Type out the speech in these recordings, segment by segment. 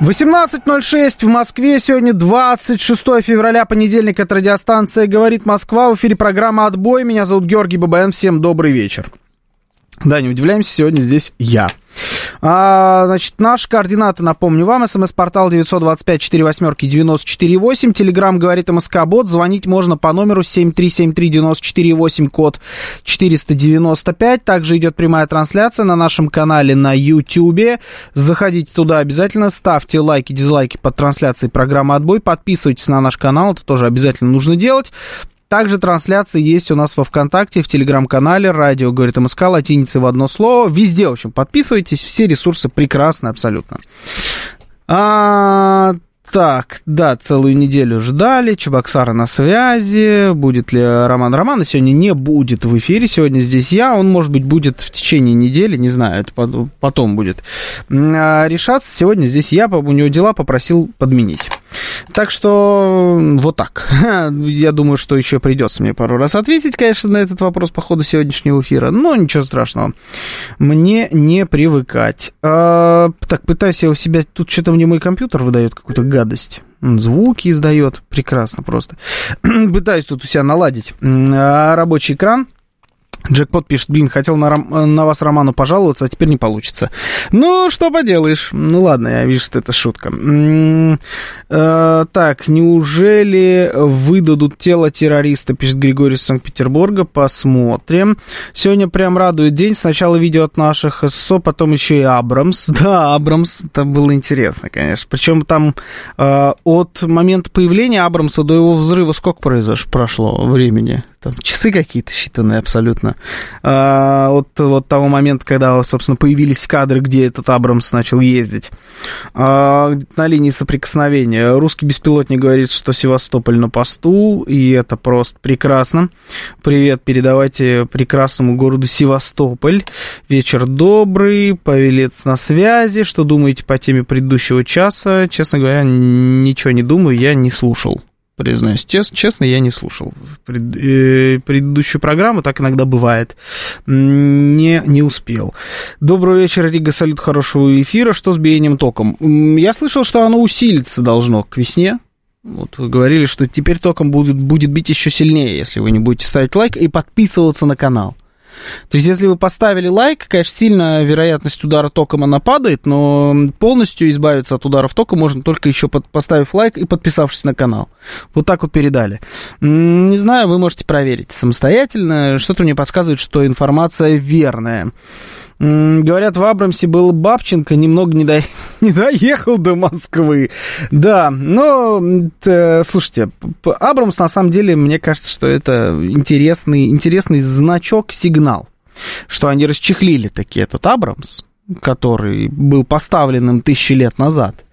18.06 в Москве. Сегодня 26 февраля, понедельник. Это радиостанция «Говорит Москва». В эфире программа «Отбой». Меня зовут Георгий Бабаян. Всем добрый вечер. Да, не удивляемся, сегодня здесь я. А, значит, наши координаты, напомню вам, смс-портал 925-48-94-8, телеграмм говорит МСК-бот, звонить можно по номеру 7373-94-8, код 495, также идет прямая трансляция на нашем канале на YouTube, заходите туда обязательно, ставьте лайки, дизлайки под трансляцией программы «Отбой», подписывайтесь на наш канал, это тоже обязательно нужно делать, также трансляции есть у нас во ВКонтакте, в Телеграм-канале «Радио говорит МСК», латиницей в одно слово. Везде, в общем, подписывайтесь, все ресурсы прекрасны абсолютно. А, так, да, целую неделю ждали, Чебоксара на связи, будет ли Роман Романа, сегодня не будет в эфире, сегодня здесь я, он, может быть, будет в течение недели, не знаю, это потом будет а, решаться, сегодня здесь я, у него дела попросил подменить. Так что вот так. Я думаю, что еще придется мне пару раз ответить, конечно, на этот вопрос по ходу сегодняшнего эфира. Но ничего страшного. Мне не привыкать. А, так, пытаюсь я у себя... Тут что-то мне мой компьютер выдает какую-то гадость звуки издает, прекрасно просто. Пытаюсь тут у себя наладить а, рабочий экран. Джекпот пишет, блин, хотел на, на вас Роману пожаловаться, а теперь не получится. Ну, что поделаешь. Ну, ладно, я вижу, что это шутка. М-м- э- так, неужели выдадут тело террориста, пишет Григорий из Санкт-Петербурга. Посмотрим. Сегодня прям радует день. Сначала видео от наших ССО, потом еще и Абрамс. Да, Абрамс, это было интересно, конечно. Причем там э- от момента появления Абрамса до его взрыва сколько произошло, прошло времени? Там часы какие-то считанные абсолютно. А, от, от того момента, когда, собственно, появились кадры, где этот Абрамс начал ездить. А, на линии соприкосновения. Русский беспилотник говорит, что Севастополь на посту, и это просто прекрасно. Привет, передавайте прекрасному городу Севастополь. Вечер добрый, павелец на связи. Что думаете по теме предыдущего часа? Честно говоря, ничего не думаю, я не слушал признаюсь. Чест, честно, я не слушал пред, э, предыдущую программу, так иногда бывает. Не, не успел. Добрый вечер, Рига, салют хорошего эфира. Что с биением током? Я слышал, что оно усилиться должно к весне. Вот вы говорили, что теперь током будет, будет бить еще сильнее, если вы не будете ставить лайк и подписываться на канал. То есть, если вы поставили лайк, конечно, сильно вероятность удара током она падает, но полностью избавиться от ударов тока можно только еще под, поставив лайк и подписавшись на канал. Вот так вот передали. Не знаю, вы можете проверить самостоятельно. Что-то мне подсказывает, что информация верная. Говорят, в Абрамсе был Бабченко, немного не, до... не доехал до Москвы. Да, но, слушайте, Абрамс, на самом деле, мне кажется, что это интересный, интересный значок, сигнал, что они расчехлили таки этот Абрамс, который был поставлен им тысячи лет назад.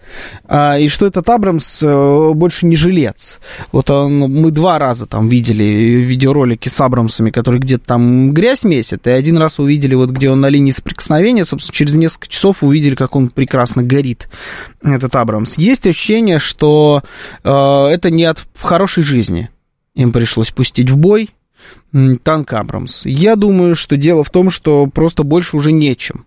А, и что этот Абрамс э, больше не жилец. Вот он, мы два раза там видели видеоролики с Абрамсами, которые где-то там грязь месят, и один раз увидели, вот где он на линии соприкосновения, собственно, через несколько часов увидели, как он прекрасно горит, этот Абрамс. Есть ощущение, что э, это не от хорошей жизни. Им пришлось пустить в бой танк Абрамс. Я думаю, что дело в том, что просто больше уже нечем.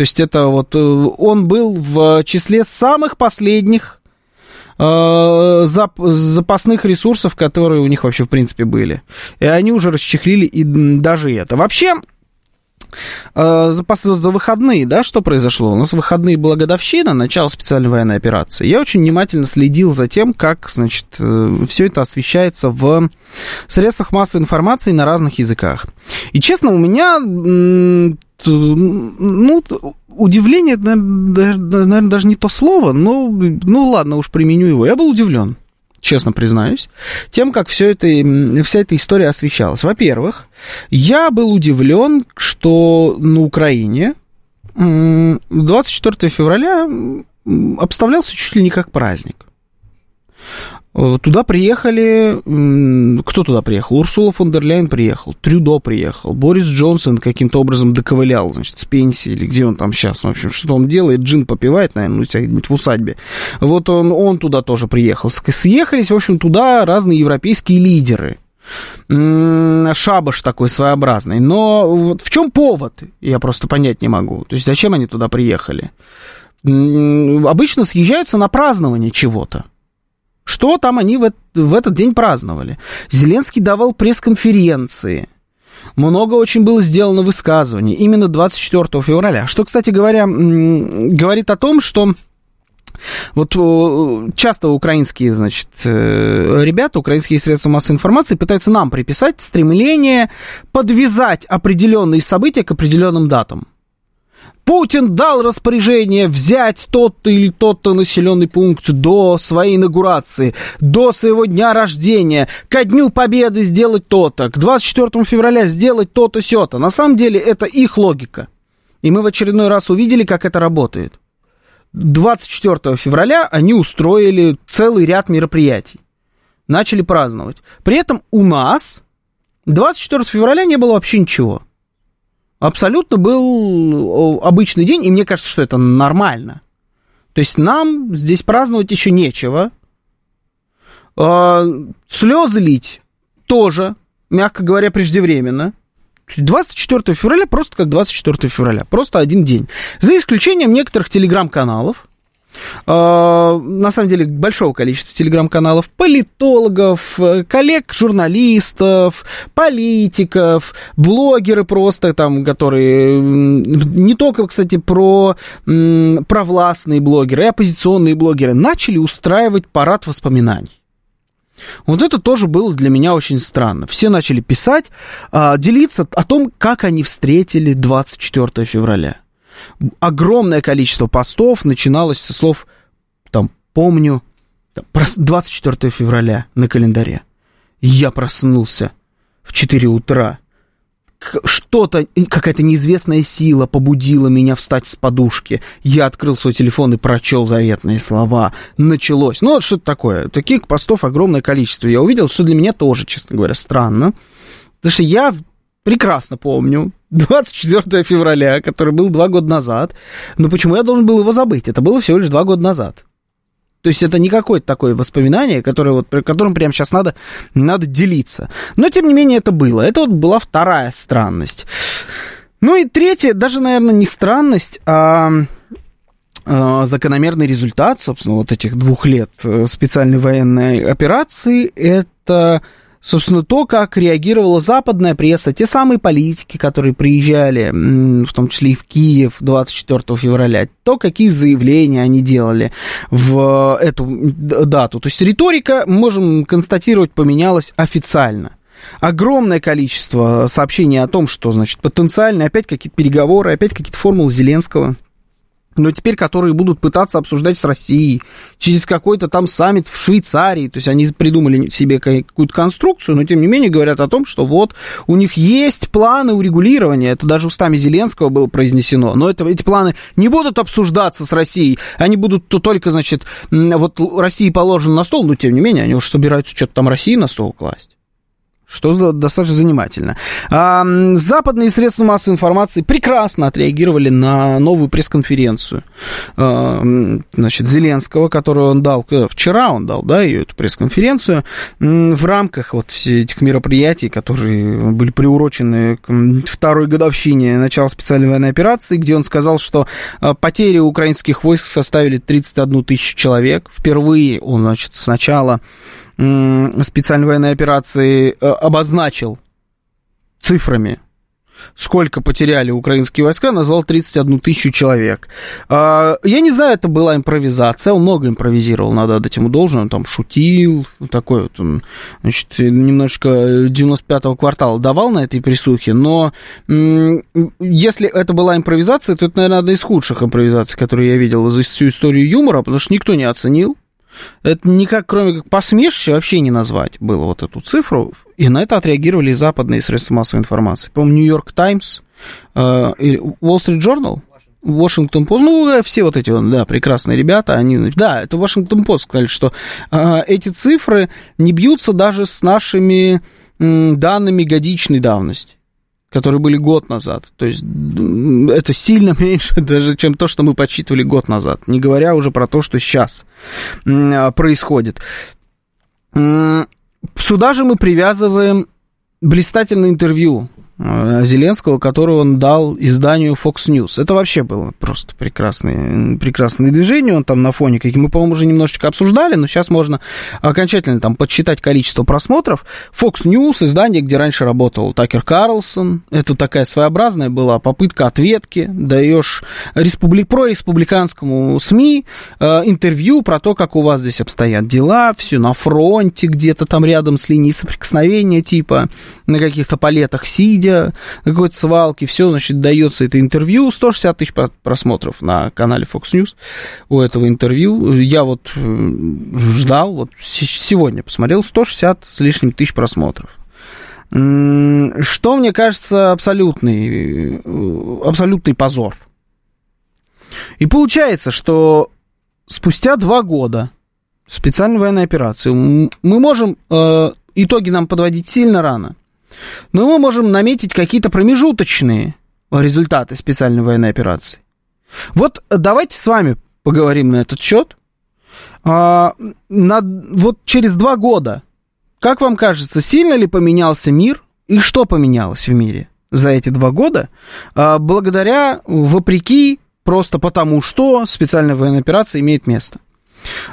То есть это вот э, он был в числе самых последних э, запасных ресурсов, которые у них вообще в принципе были. И они уже расчехлили и даже это. Вообще, э, за, за выходные, да, что произошло? У нас выходные была годовщина начала специальной военной операции. Я очень внимательно следил за тем, как, значит, все это освещается в средствах массовой информации на разных языках. И, честно, у меня ну, удивление, наверное, даже не то слово, но, ну, ладно, уж применю его. Я был удивлен, честно признаюсь, тем, как все это, вся эта история освещалась. Во-первых, я был удивлен, что на Украине 24 февраля обставлялся чуть ли не как праздник. Э, туда приехали, кто туда приехал? Урсула фон дер Ляйен приехал, Трюдо приехал, Борис Джонсон каким-то образом доковылял, значит, с пенсии, или где он там сейчас, в общем, что он делает, джин попивает, наверное, где-нибудь в усадьбе. Вот он, он туда тоже приехал. Съехались, в общем, туда разные европейские лидеры. Шабаш такой своеобразный. Но вот в чем повод, я просто понять не могу. То есть зачем они туда приехали? Обычно съезжаются на празднование чего-то. Что там они в, в этот день праздновали? Зеленский давал пресс-конференции. Много очень было сделано высказываний именно 24 февраля. Что, кстати говоря, говорит о том, что вот часто украинские, значит, э, ребята, украинские средства массовой информации пытаются нам приписать стремление подвязать определенные события к определенным датам. Путин дал распоряжение взять тот-то или тот-то населенный пункт до своей инаугурации, до своего дня рождения, ко дню победы сделать то-то, к 24 февраля сделать то-то, сё-то. На самом деле это их логика. И мы в очередной раз увидели, как это работает. 24 февраля они устроили целый ряд мероприятий. Начали праздновать. При этом у нас 24 февраля не было вообще ничего. Абсолютно был обычный день, и мне кажется, что это нормально. То есть нам здесь праздновать еще нечего. А, слезы лить тоже, мягко говоря, преждевременно. 24 февраля просто как 24 февраля, просто один день. За исключением некоторых телеграм-каналов, на самом деле большого количества телеграм-каналов, политологов, коллег, журналистов, политиков, блогеры просто там, которые не только, кстати, про провластные блогеры, и оппозиционные блогеры начали устраивать парад воспоминаний. Вот это тоже было для меня очень странно. Все начали писать, а, делиться о том, как они встретили 24 февраля огромное количество постов начиналось со слов, там, помню, 24 февраля на календаре. Я проснулся в 4 утра. Что-то, какая-то неизвестная сила побудила меня встать с подушки. Я открыл свой телефон и прочел заветные слова. Началось. Ну, вот что-то такое. Таких постов огромное количество. Я увидел, что для меня тоже, честно говоря, странно. Потому что я прекрасно помню 24 февраля, который был два года назад. Но почему я должен был его забыть? Это было всего лишь два года назад. То есть это не какое-то такое воспоминание, которое вот, которым прямо сейчас надо, надо делиться. Но, тем не менее, это было. Это вот была вторая странность. Ну и третья, даже, наверное, не странность, а, а закономерный результат, собственно, вот этих двух лет э, специальной военной операции, это собственно, то, как реагировала западная пресса, те самые политики, которые приезжали, в том числе и в Киев 24 февраля, то, какие заявления они делали в эту дату. То есть риторика, можем констатировать, поменялась официально огромное количество сообщений о том, что, значит, потенциально опять какие-то переговоры, опять какие-то формулы Зеленского – но теперь которые будут пытаться обсуждать с Россией через какой-то там саммит в Швейцарии. То есть они придумали себе какую-то конструкцию, но тем не менее говорят о том, что вот у них есть планы урегулирования. Это даже устами Зеленского было произнесено. Но это, эти планы не будут обсуждаться с Россией. Они будут то только, значит, вот России положен на стол, но тем не менее они уж собираются что-то там России на стол класть что достаточно занимательно. Западные средства массовой информации прекрасно отреагировали на новую пресс-конференцию значит, Зеленского, которую он дал, вчера он дал, да, ее эту пресс-конференцию, в рамках вот всех этих мероприятий, которые были приурочены к второй годовщине начала специальной военной операции, где он сказал, что а, потери украинских войск составили 31 тысячу человек. Впервые он, значит, сначала специальной военной операции э, обозначил цифрами, сколько потеряли украинские войска, назвал 31 тысячу человек. А, я не знаю, это была импровизация, он много импровизировал, надо отдать ему должное, он там шутил, такой вот, он, значит, немножечко 95-го квартала давал на этой присухе, но если это была импровизация, то это, наверное, одна из худших импровизаций, которые я видел за всю историю юмора, потому что никто не оценил, это никак, кроме как посмешище, вообще не назвать было вот эту цифру. И на это отреагировали западные средства массовой информации. По-моему, Нью-Йорк Таймс, Wall Street Journal, Washington Post, ну, все вот эти, да, прекрасные ребята, они, да, это Washington Post сказали, что э, эти цифры не бьются даже с нашими э, данными годичной давности которые были год назад. То есть это сильно меньше даже, чем то, что мы подсчитывали год назад. Не говоря уже про то, что сейчас происходит. Сюда же мы привязываем блистательное интервью Зеленского, которое он дал изданию Fox News. Это вообще было просто прекрасное, прекрасное движение. Он там на фоне, как мы, по-моему, уже немножечко обсуждали, но сейчас можно окончательно там подсчитать количество просмотров. Fox News, издание, где раньше работал Такер Карлсон. Это такая своеобразная была попытка ответки. Даешь республи... республиканскому СМИ э, интервью про то, как у вас здесь обстоят дела, все на фронте, где-то там рядом с линией соприкосновения, типа на каких-то палетах сидя, видео, на какой-то свалке, все, значит, дается это интервью, 160 тысяч просмотров на канале Fox News у этого интервью. Я вот ждал, вот сегодня посмотрел, 160 с лишним тысяч просмотров. Что мне кажется абсолютный, э, абсолютный позор. И получается, что спустя два года специальной военной операции мы можем э, итоги нам подводить сильно рано. Но мы можем наметить какие-то промежуточные результаты специальной военной операции. Вот давайте с вами поговорим на этот счет. А, на, вот через два года, как вам кажется, сильно ли поменялся мир и что поменялось в мире за эти два года, а, благодаря, вопреки, просто потому что специальная военная операция имеет место?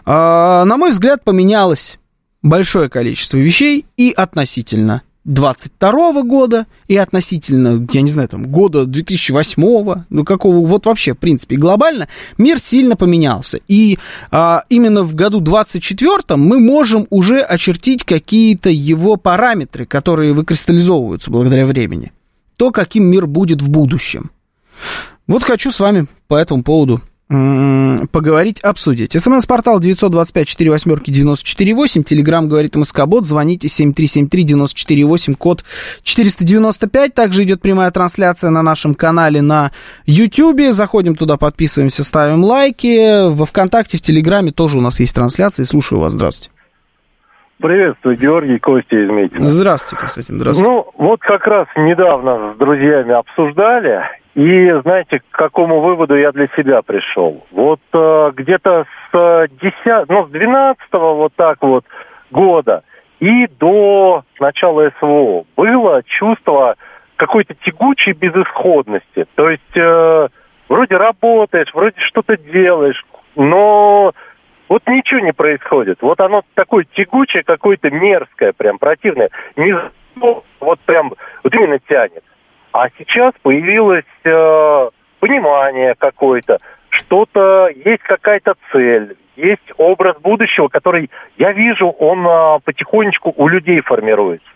А, на мой взгляд, поменялось большое количество вещей и относительно 22 года и относительно, я не знаю, там, года 2008, ну, какого, вот вообще, в принципе, глобально, мир сильно поменялся. И а, именно в году 24 мы можем уже очертить какие-то его параметры, которые выкристаллизовываются благодаря времени. То, каким мир будет в будущем. Вот хочу с вами по этому поводу поговорить, обсудить. СМС-портал 925-48-94-8, Телеграмм говорит МСК-бот, звоните 7373-94-8, код 495. Также идет прямая трансляция на нашем канале на YouTube. Заходим туда, подписываемся, ставим лайки. Во Вконтакте, в Телеграме тоже у нас есть трансляция. Слушаю вас, здравствуйте. Приветствую, Георгий Костя из Митина. Здравствуйте, Константин, здравствуйте. Ну, вот как раз недавно с друзьями обсуждали, и знаете, к какому выводу я для себя пришел? Вот э, где-то с 10, ну, с 12 вот так вот года и до начала СВО было чувство какой-то тягучей безысходности. То есть э, вроде работаешь, вроде что-то делаешь, но вот ничего не происходит. Вот оно такое тягучее, какое-то мерзкое, прям противное. Не вот прям вот именно тянет. А сейчас появилось э, понимание какое-то, что-то, есть какая-то цель, есть образ будущего, который, я вижу, он э, потихонечку у людей формируется.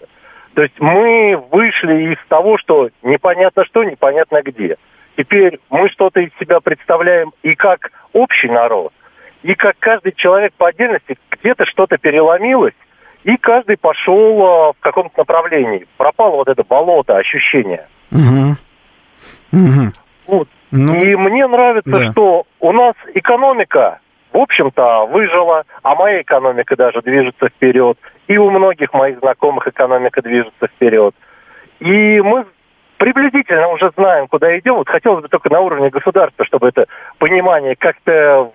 То есть мы вышли из того, что непонятно что, непонятно где. Теперь мы что-то из себя представляем и как общий народ, и как каждый человек по отдельности, где-то что-то переломилось, и каждый пошел э, в каком-то направлении. Пропало вот это болото, ощущение. Угу. Угу. Вот. Ну, и мне нравится, да. что у нас экономика, в общем-то, выжила, а моя экономика даже движется вперед. И у многих моих знакомых экономика движется вперед. И мы приблизительно уже знаем, куда идем. Вот хотелось бы только на уровне государства, чтобы это понимание как-то,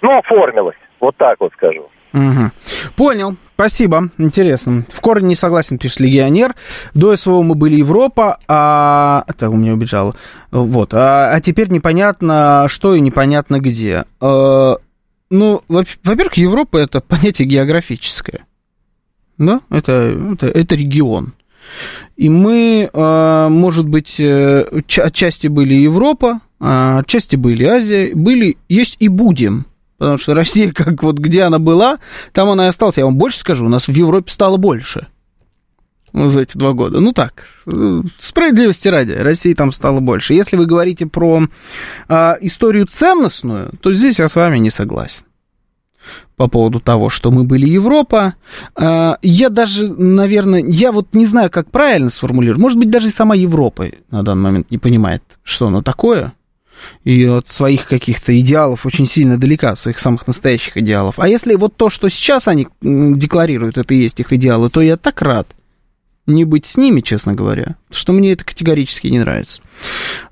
ну, оформилось. Вот так вот скажу. Угу. Понял. Спасибо. Интересно. В корне не согласен, пишет легионер. До СВО мы были Европа, а... Это у меня убежало. Вот. А, а теперь непонятно что и непонятно где. А, ну, во-первых, Европа это понятие географическое. Да? Это, это, это регион. И мы, а, может быть, э, отчасти были Европа, а отчасти были Азия, были, есть и будем. Потому что Россия, как вот где она была, там она и осталась. Я вам больше скажу, у нас в Европе стало больше за эти два года. Ну так, справедливости ради, России там стало больше. Если вы говорите про а, историю ценностную, то здесь я с вами не согласен по поводу того, что мы были Европа. А, я даже, наверное, я вот не знаю, как правильно сформулировать. Может быть, даже и сама Европа на данный момент не понимает, что она такое. И от своих каких-то идеалов очень сильно далека, своих самых настоящих идеалов. А если вот то, что сейчас они декларируют, это и есть их идеалы, то я так рад не быть с ними, честно говоря, что мне это категорически не нравится.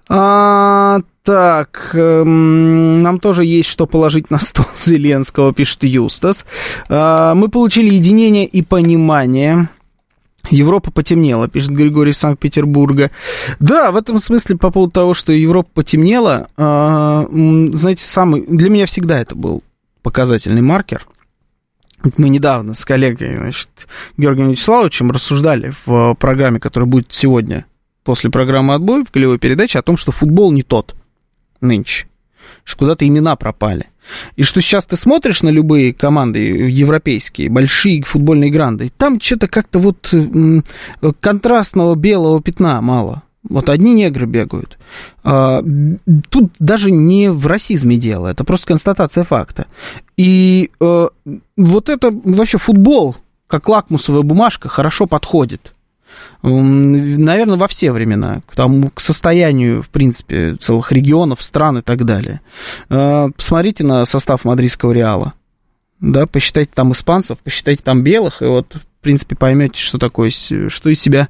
А, так, эм, нам тоже есть что положить на стол Зеленского, пишет Юстас. А, мы получили единение и понимание. Европа потемнела, пишет Григорий из Санкт-Петербурга. Да, в этом смысле по поводу того, что Европа потемнела, а, знаете, самый, для меня всегда это был показательный маркер. Мы недавно с коллегой, значит, Георгием Вячеславовичем рассуждали в программе, которая будет сегодня после программы «Отбой» в голевой передаче о том, что футбол не тот нынче, куда-то имена пропали. И что сейчас ты смотришь на любые команды европейские, большие футбольные гранды, там что-то как-то вот контрастного белого пятна мало. Вот одни негры бегают. А, тут даже не в расизме дело, это просто констатация факта. И э, вот это вообще футбол, как лакмусовая бумажка, хорошо подходит наверное, во все времена, к, тому, к состоянию, в принципе, целых регионов, стран и так далее. А, посмотрите на состав мадридского Реала. Да, посчитайте там испанцев, посчитайте там белых, и вот, в принципе, поймете, что такое, что из себя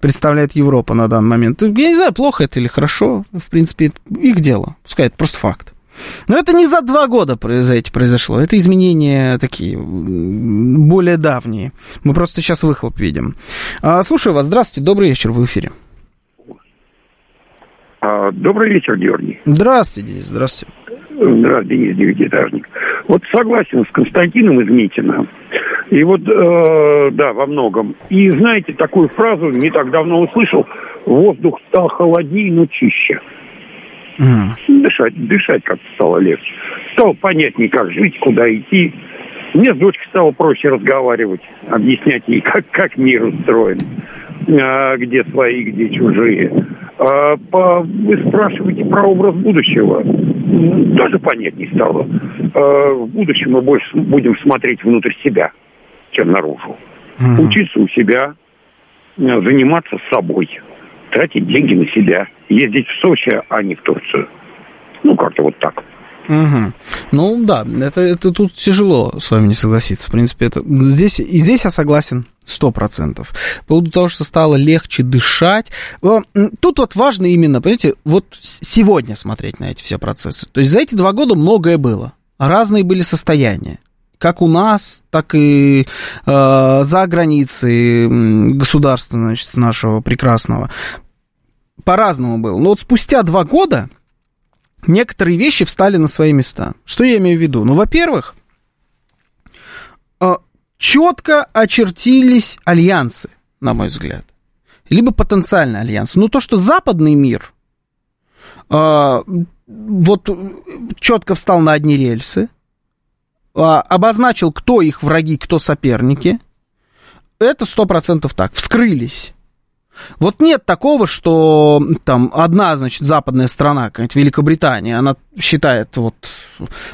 представляет Европа на данный момент. Я не знаю, плохо это или хорошо, в принципе, их дело, пускай это просто факт. Но это не за два года произошло. Это изменения такие, более давние. Мы просто сейчас выхлоп видим. А, слушаю вас. Здравствуйте. Добрый вечер. В эфире. А, добрый вечер, Георгий. Здравствуйте, Денис. Здравствуйте. Здравствуйте, Денис, девятиэтажник. Вот согласен с Константином из Митина. И вот, э, да, во многом. И знаете, такую фразу не так давно услышал. Воздух стал холоднее, но чище. Mm. Дышать, дышать как-то стало легче. Стало понятнее, как жить, куда идти. Мне с дочкой стало проще разговаривать, объяснять ей, как, как мир устроен, а, где свои, где чужие. А, по, вы спрашиваете про образ будущего. Тоже понятнее стало. А, в будущем мы больше будем смотреть внутрь себя, чем наружу. Mm. Учиться у себя, заниматься собой тратить деньги на себя, ездить в Сочи, а не в Турцию. Ну, как-то вот так. Угу. Ну да, это, это тут тяжело с вами не согласиться. В принципе, это здесь и здесь я согласен сто процентов. По поводу того, что стало легче дышать. Тут вот важно именно, понимаете, вот сегодня смотреть на эти все процессы. То есть за эти два года многое было. Разные были состояния как у нас, так и э, за границей государства значит, нашего прекрасного. По-разному было. Но вот спустя два года некоторые вещи встали на свои места. Что я имею в виду? Ну, во-первых, э, четко очертились альянсы, на мой взгляд. Либо потенциальные альянсы. Ну, то, что западный мир э, вот четко встал на одни рельсы, а, обозначил, кто их враги, кто соперники. Это сто процентов так. Вскрылись. Вот нет такого, что там одна, значит, западная страна, какая-нибудь Великобритания, она считает вот,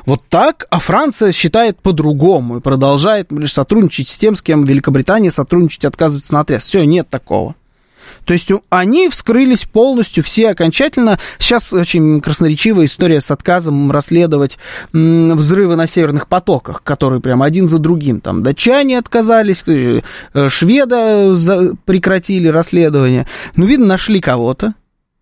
вот так, а Франция считает по-другому и продолжает лишь сотрудничать с тем, с кем Великобритания сотрудничать отказывается на отрез. Все, нет такого. То есть они вскрылись полностью, все окончательно. Сейчас очень красноречивая история с отказом расследовать взрывы на северных потоках, которые прям один за другим. Там датчане отказались, э, шведа прекратили расследование. Ну, видно, нашли кого-то,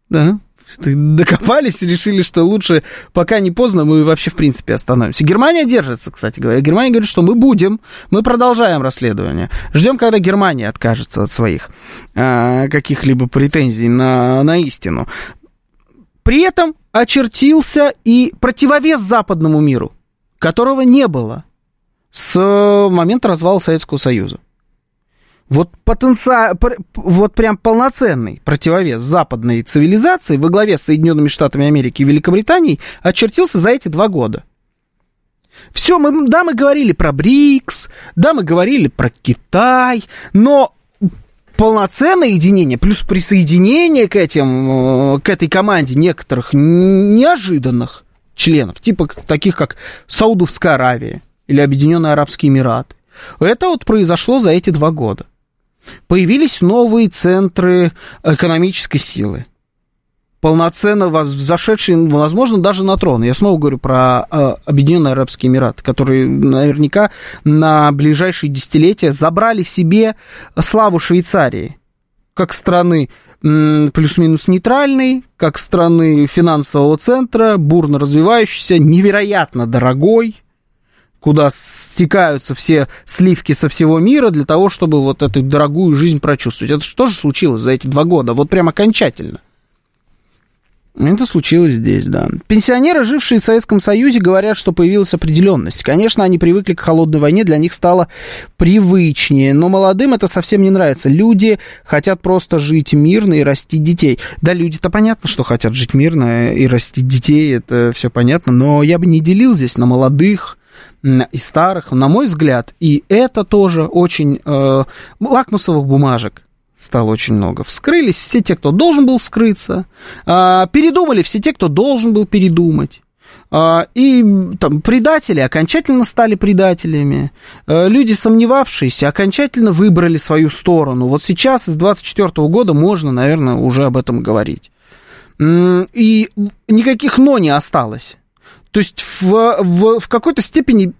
да, докопались и решили, что лучше, пока не поздно, мы вообще в принципе остановимся. Германия держится, кстати говоря. Германия говорит, что мы будем, мы продолжаем расследование. Ждем, когда Германия откажется от своих э, каких-либо претензий на, на истину. При этом очертился и противовес западному миру, которого не было с момента развала Советского Союза. Вот потенциал, вот прям полноценный противовес западной цивилизации во главе с Соединенными Штатами Америки и Великобританией очертился за эти два года. Все, мы, да, мы говорили про БРИКС, да, мы говорили про Китай, но полноценное единение плюс присоединение к этим, э, к этой команде некоторых неожиданных членов, типа таких как Саудовская Аравия или Объединенные Арабские Эмираты. Это вот произошло за эти два года. Появились новые центры экономической силы. полноценно взошедший, возможно, даже на трон. Я снова говорю про э, Объединенные Арабские Эмираты, которые наверняка на ближайшие десятилетия забрали себе славу Швейцарии как страны плюс-минус нейтральной, как страны финансового центра, бурно развивающейся, невероятно дорогой, куда стекаются все сливки со всего мира для того, чтобы вот эту дорогую жизнь прочувствовать. Это же случилось за эти два года? Вот прям окончательно. Это случилось здесь, да. Пенсионеры, жившие в Советском Союзе, говорят, что появилась определенность. Конечно, они привыкли к холодной войне, для них стало привычнее. Но молодым это совсем не нравится. Люди хотят просто жить мирно и растить детей. Да, люди-то понятно, что хотят жить мирно и растить детей, это все понятно. Но я бы не делил здесь на молодых, и старых, на мой взгляд, и это тоже очень э, лакмусовых бумажек стало очень много. Вскрылись все те, кто должен был вскрыться, а, передумали все те, кто должен был передумать. А, и там предатели окончательно стали предателями. А, люди, сомневавшиеся, окончательно выбрали свою сторону. Вот сейчас, из 24 года, можно, наверное, уже об этом говорить. И никаких «но» не осталось. То есть в, в, в какой-то степени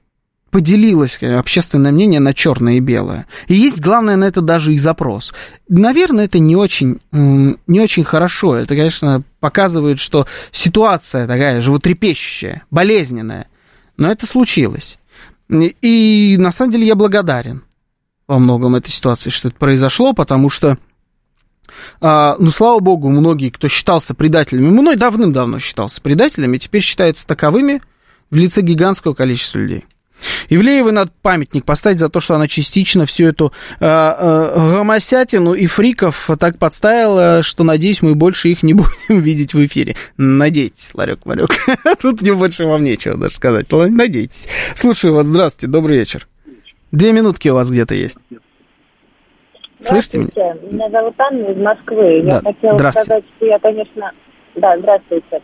поделилось э, общественное мнение на черное и белое. И есть, главное, на это даже и запрос. Наверное, это не очень, не очень хорошо. Это, конечно, показывает, что ситуация такая животрепещущая, болезненная. Но это случилось. И на самом деле я благодарен во многом этой ситуации, что это произошло, потому что, а, ну, слава богу, многие, кто считался предателями, мной давным-давно считался предателями, теперь считаются таковыми в лице гигантского количества людей. Ивлеевой надо памятник поставить за то, что она частично всю эту э, э, гомосятину и фриков так подставила, что, надеюсь, мы больше их не будем видеть в эфире. Надейтесь, Ларек Марек. Тут не больше вам нечего даже сказать. Надейтесь. Слушаю вас. Здравствуйте. Добрый вечер. Две минутки у вас где-то есть. Слышите меня? Меня зовут Анна из Москвы. Да. Я хотела сказать, что я, конечно... Да, здравствуйте.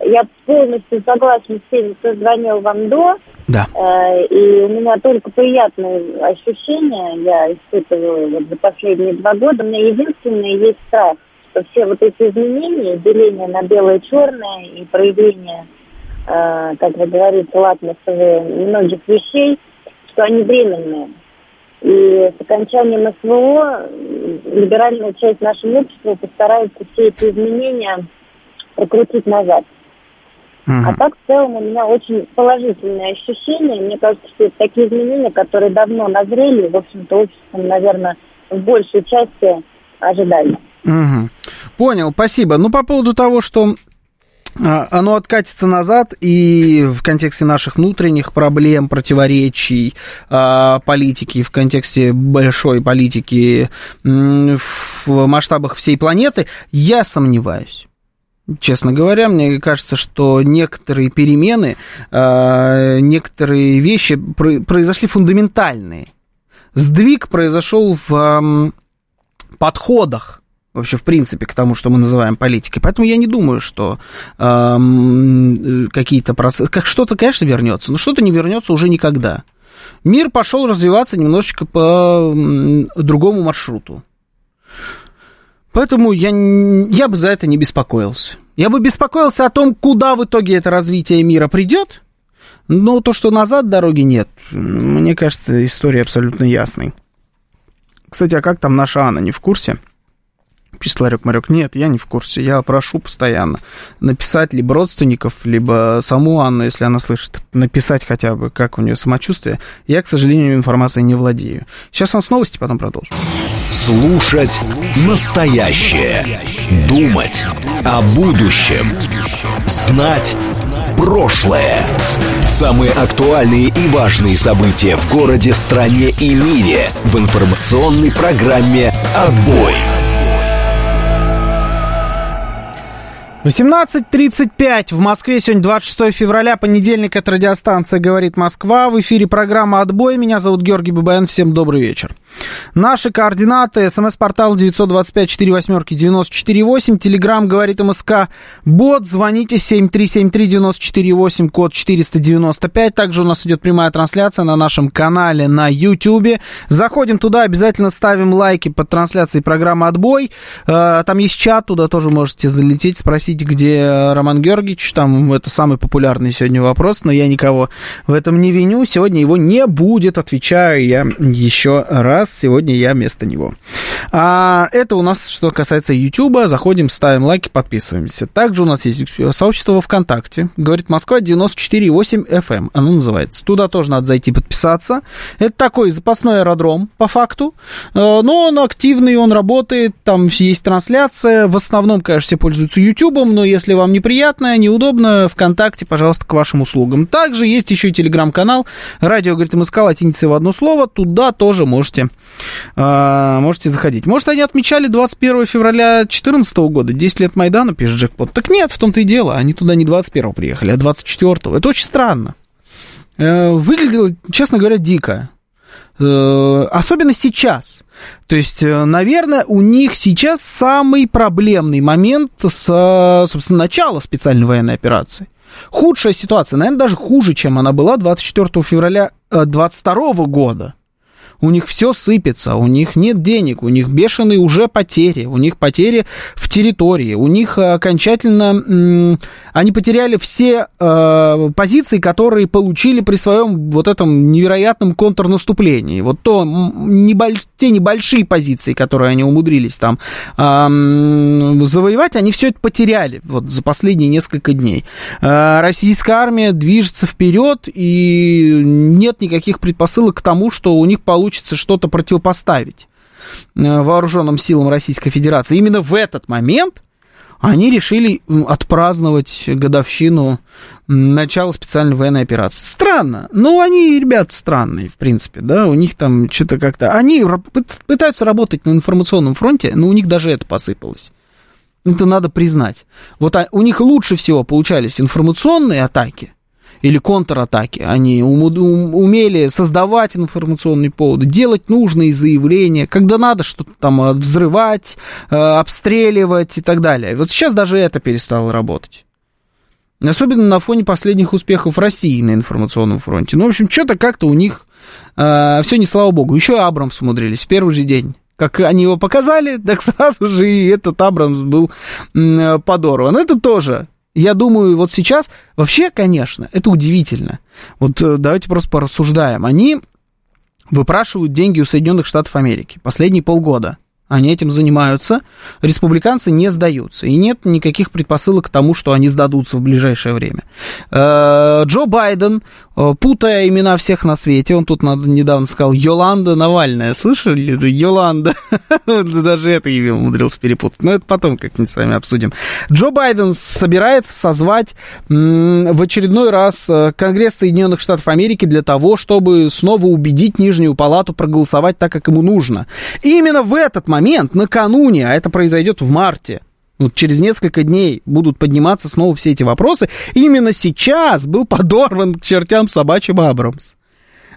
Я полностью согласна с теми, кто звонил вам до. Да. Э, и у меня только приятные ощущения я испытываю вот за последние два года. У меня единственное есть страх, что все вот эти изменения, деление на белое и черное и проявление, э, как вы говорите, латмосовые многих вещей, что они временные. И с окончанием СВО либеральная часть нашего общества постарается все эти изменения прокрутить назад. Uh-huh. А так, в целом, у меня очень положительные ощущения. Мне кажется, что это такие изменения, которые давно назрели, в общем-то, обществом, наверное, в большей части ожидали. Угу. Понял, спасибо. Ну, по поводу того, что оно откатится назад и в контексте наших внутренних проблем, противоречий э, политики, в контексте большой политики в масштабах всей планеты, я сомневаюсь. Честно говоря, мне кажется, что некоторые перемены, э, некоторые вещи произошли фундаментальные. Сдвиг произошел в подходах вообще в принципе к тому, что мы называем политикой. Поэтому я не думаю, что э, какие-то процессы, как что-то, конечно, вернется, но что-то не вернется уже никогда. Мир пошел развиваться немножечко по другому маршруту. Поэтому я, я бы за это не беспокоился. Я бы беспокоился о том, куда в итоге это развитие мира придет. Но то, что назад дороги нет, мне кажется, история абсолютно ясной. Кстати, а как там наша Анна, не в курсе? Пишет Ларек Марек. Нет, я не в курсе. Я прошу постоянно написать либо родственников, либо саму Анну, если она слышит, написать хотя бы, как у нее самочувствие. Я, к сожалению, информацией не владею. Сейчас у нас новости, потом продолжим. Слушать настоящее. Думать о будущем. Знать прошлое. Самые актуальные и важные события в городе, стране и мире в информационной программе «Отбой». 18.35 в Москве. Сегодня 26 февраля, понедельник. Это радиостанция «Говорит Москва». В эфире программа «Отбой». Меня зовут Георгий Бабаян. Всем добрый вечер. Наши координаты. СМС-портал 925-48-94-8. Телеграмм «Говорит МСК». Бот. Звоните 7373-94-8, код 495. Также у нас идет прямая трансляция на нашем канале на YouTube. Заходим туда, обязательно ставим лайки под трансляцией программы «Отбой». Э, там есть чат, туда тоже можете залететь, спросить, где Роман Георгиевич. Там это самый популярный сегодня вопрос, но я никого в этом не виню. Сегодня его не будет, отвечаю я еще раз. Сегодня я вместо него. А, это у нас, что касается YouTube. Заходим, ставим лайки, подписываемся. Также у нас есть сообщество во ВКонтакте. Говорит Москва 94,8 FM. Оно называется. Туда тоже надо зайти подписаться. Это такой запасной аэродром, по факту. Э, но он активный, он работает. Там есть трансляция. В основном, конечно, все пользуются YouTube, но если вам неприятно, неудобно, ВКонтакте, пожалуйста, к вашим услугам. Также есть еще и телеграм-канал «Радио, говорит МСК», латиницей в одно слово. Туда тоже можете, э, можете заходить. Может, они отмечали 21 февраля 2014 года, 10 лет Майдана, пишет Джекпот. Так нет, в том-то и дело. Они туда не 21 приехали, а 24 Это очень странно. Э, выглядело, честно говоря, дико. Э, особенно сейчас. То есть, э, наверное, у них сейчас самый проблемный момент с, собственно, начала специальной военной операции. Худшая ситуация, наверное, даже хуже, чем она была 24 февраля 2022 года у них все сыпется, у них нет денег, у них бешеные уже потери, у них потери в территории, у них окончательно, они потеряли все э, позиции, которые получили при своем вот этом невероятном контрнаступлении. Вот то, небольш, те небольшие позиции, которые они умудрились там э, завоевать, они все это потеряли вот за последние несколько дней. Э, российская армия движется вперед, и нет никаких предпосылок к тому, что у них получится получится что-то противопоставить э, вооруженным силам Российской Федерации. Именно в этот момент они решили отпраздновать годовщину начала специальной военной операции. Странно. Ну, они, ребята, странные, в принципе, да, у них там что-то как-то... Они пытаются работать на информационном фронте, но у них даже это посыпалось. Это надо признать. Вот а, у них лучше всего получались информационные атаки, или контратаки. Они умели создавать информационный повод, делать нужные заявления, когда надо что-то там взрывать, э, обстреливать и так далее. Вот сейчас даже это перестало работать. Особенно на фоне последних успехов России на информационном фронте. Ну, в общем, что-то как-то у них э, все не слава богу. Еще Абрамс умудрились в первый же день. Как они его показали, так сразу же и этот Абрамс был э, подорван. Это тоже я думаю, вот сейчас, вообще, конечно, это удивительно. Вот э, давайте просто порассуждаем. Они выпрашивают деньги у Соединенных Штатов Америки последние полгода. Они этим занимаются. Республиканцы не сдаются. И нет никаких предпосылок к тому, что они сдадутся в ближайшее время. Э, Джо Байден, путая имена всех на свете, он тут недавно сказал Йоланда Навальная. Слышали? Йоланда. Даже это имя умудрился перепутать. Но это потом как-нибудь с вами обсудим. Джо Байден собирается созвать в очередной раз э, Конгресс Соединенных Штатов Америки для того, чтобы снова убедить Нижнюю Палату проголосовать так, как ему нужно. И именно в этот момент, накануне, а это произойдет в марте, вот через несколько дней будут подниматься снова все эти вопросы, именно сейчас был подорван к чертям собачьим Абрамс.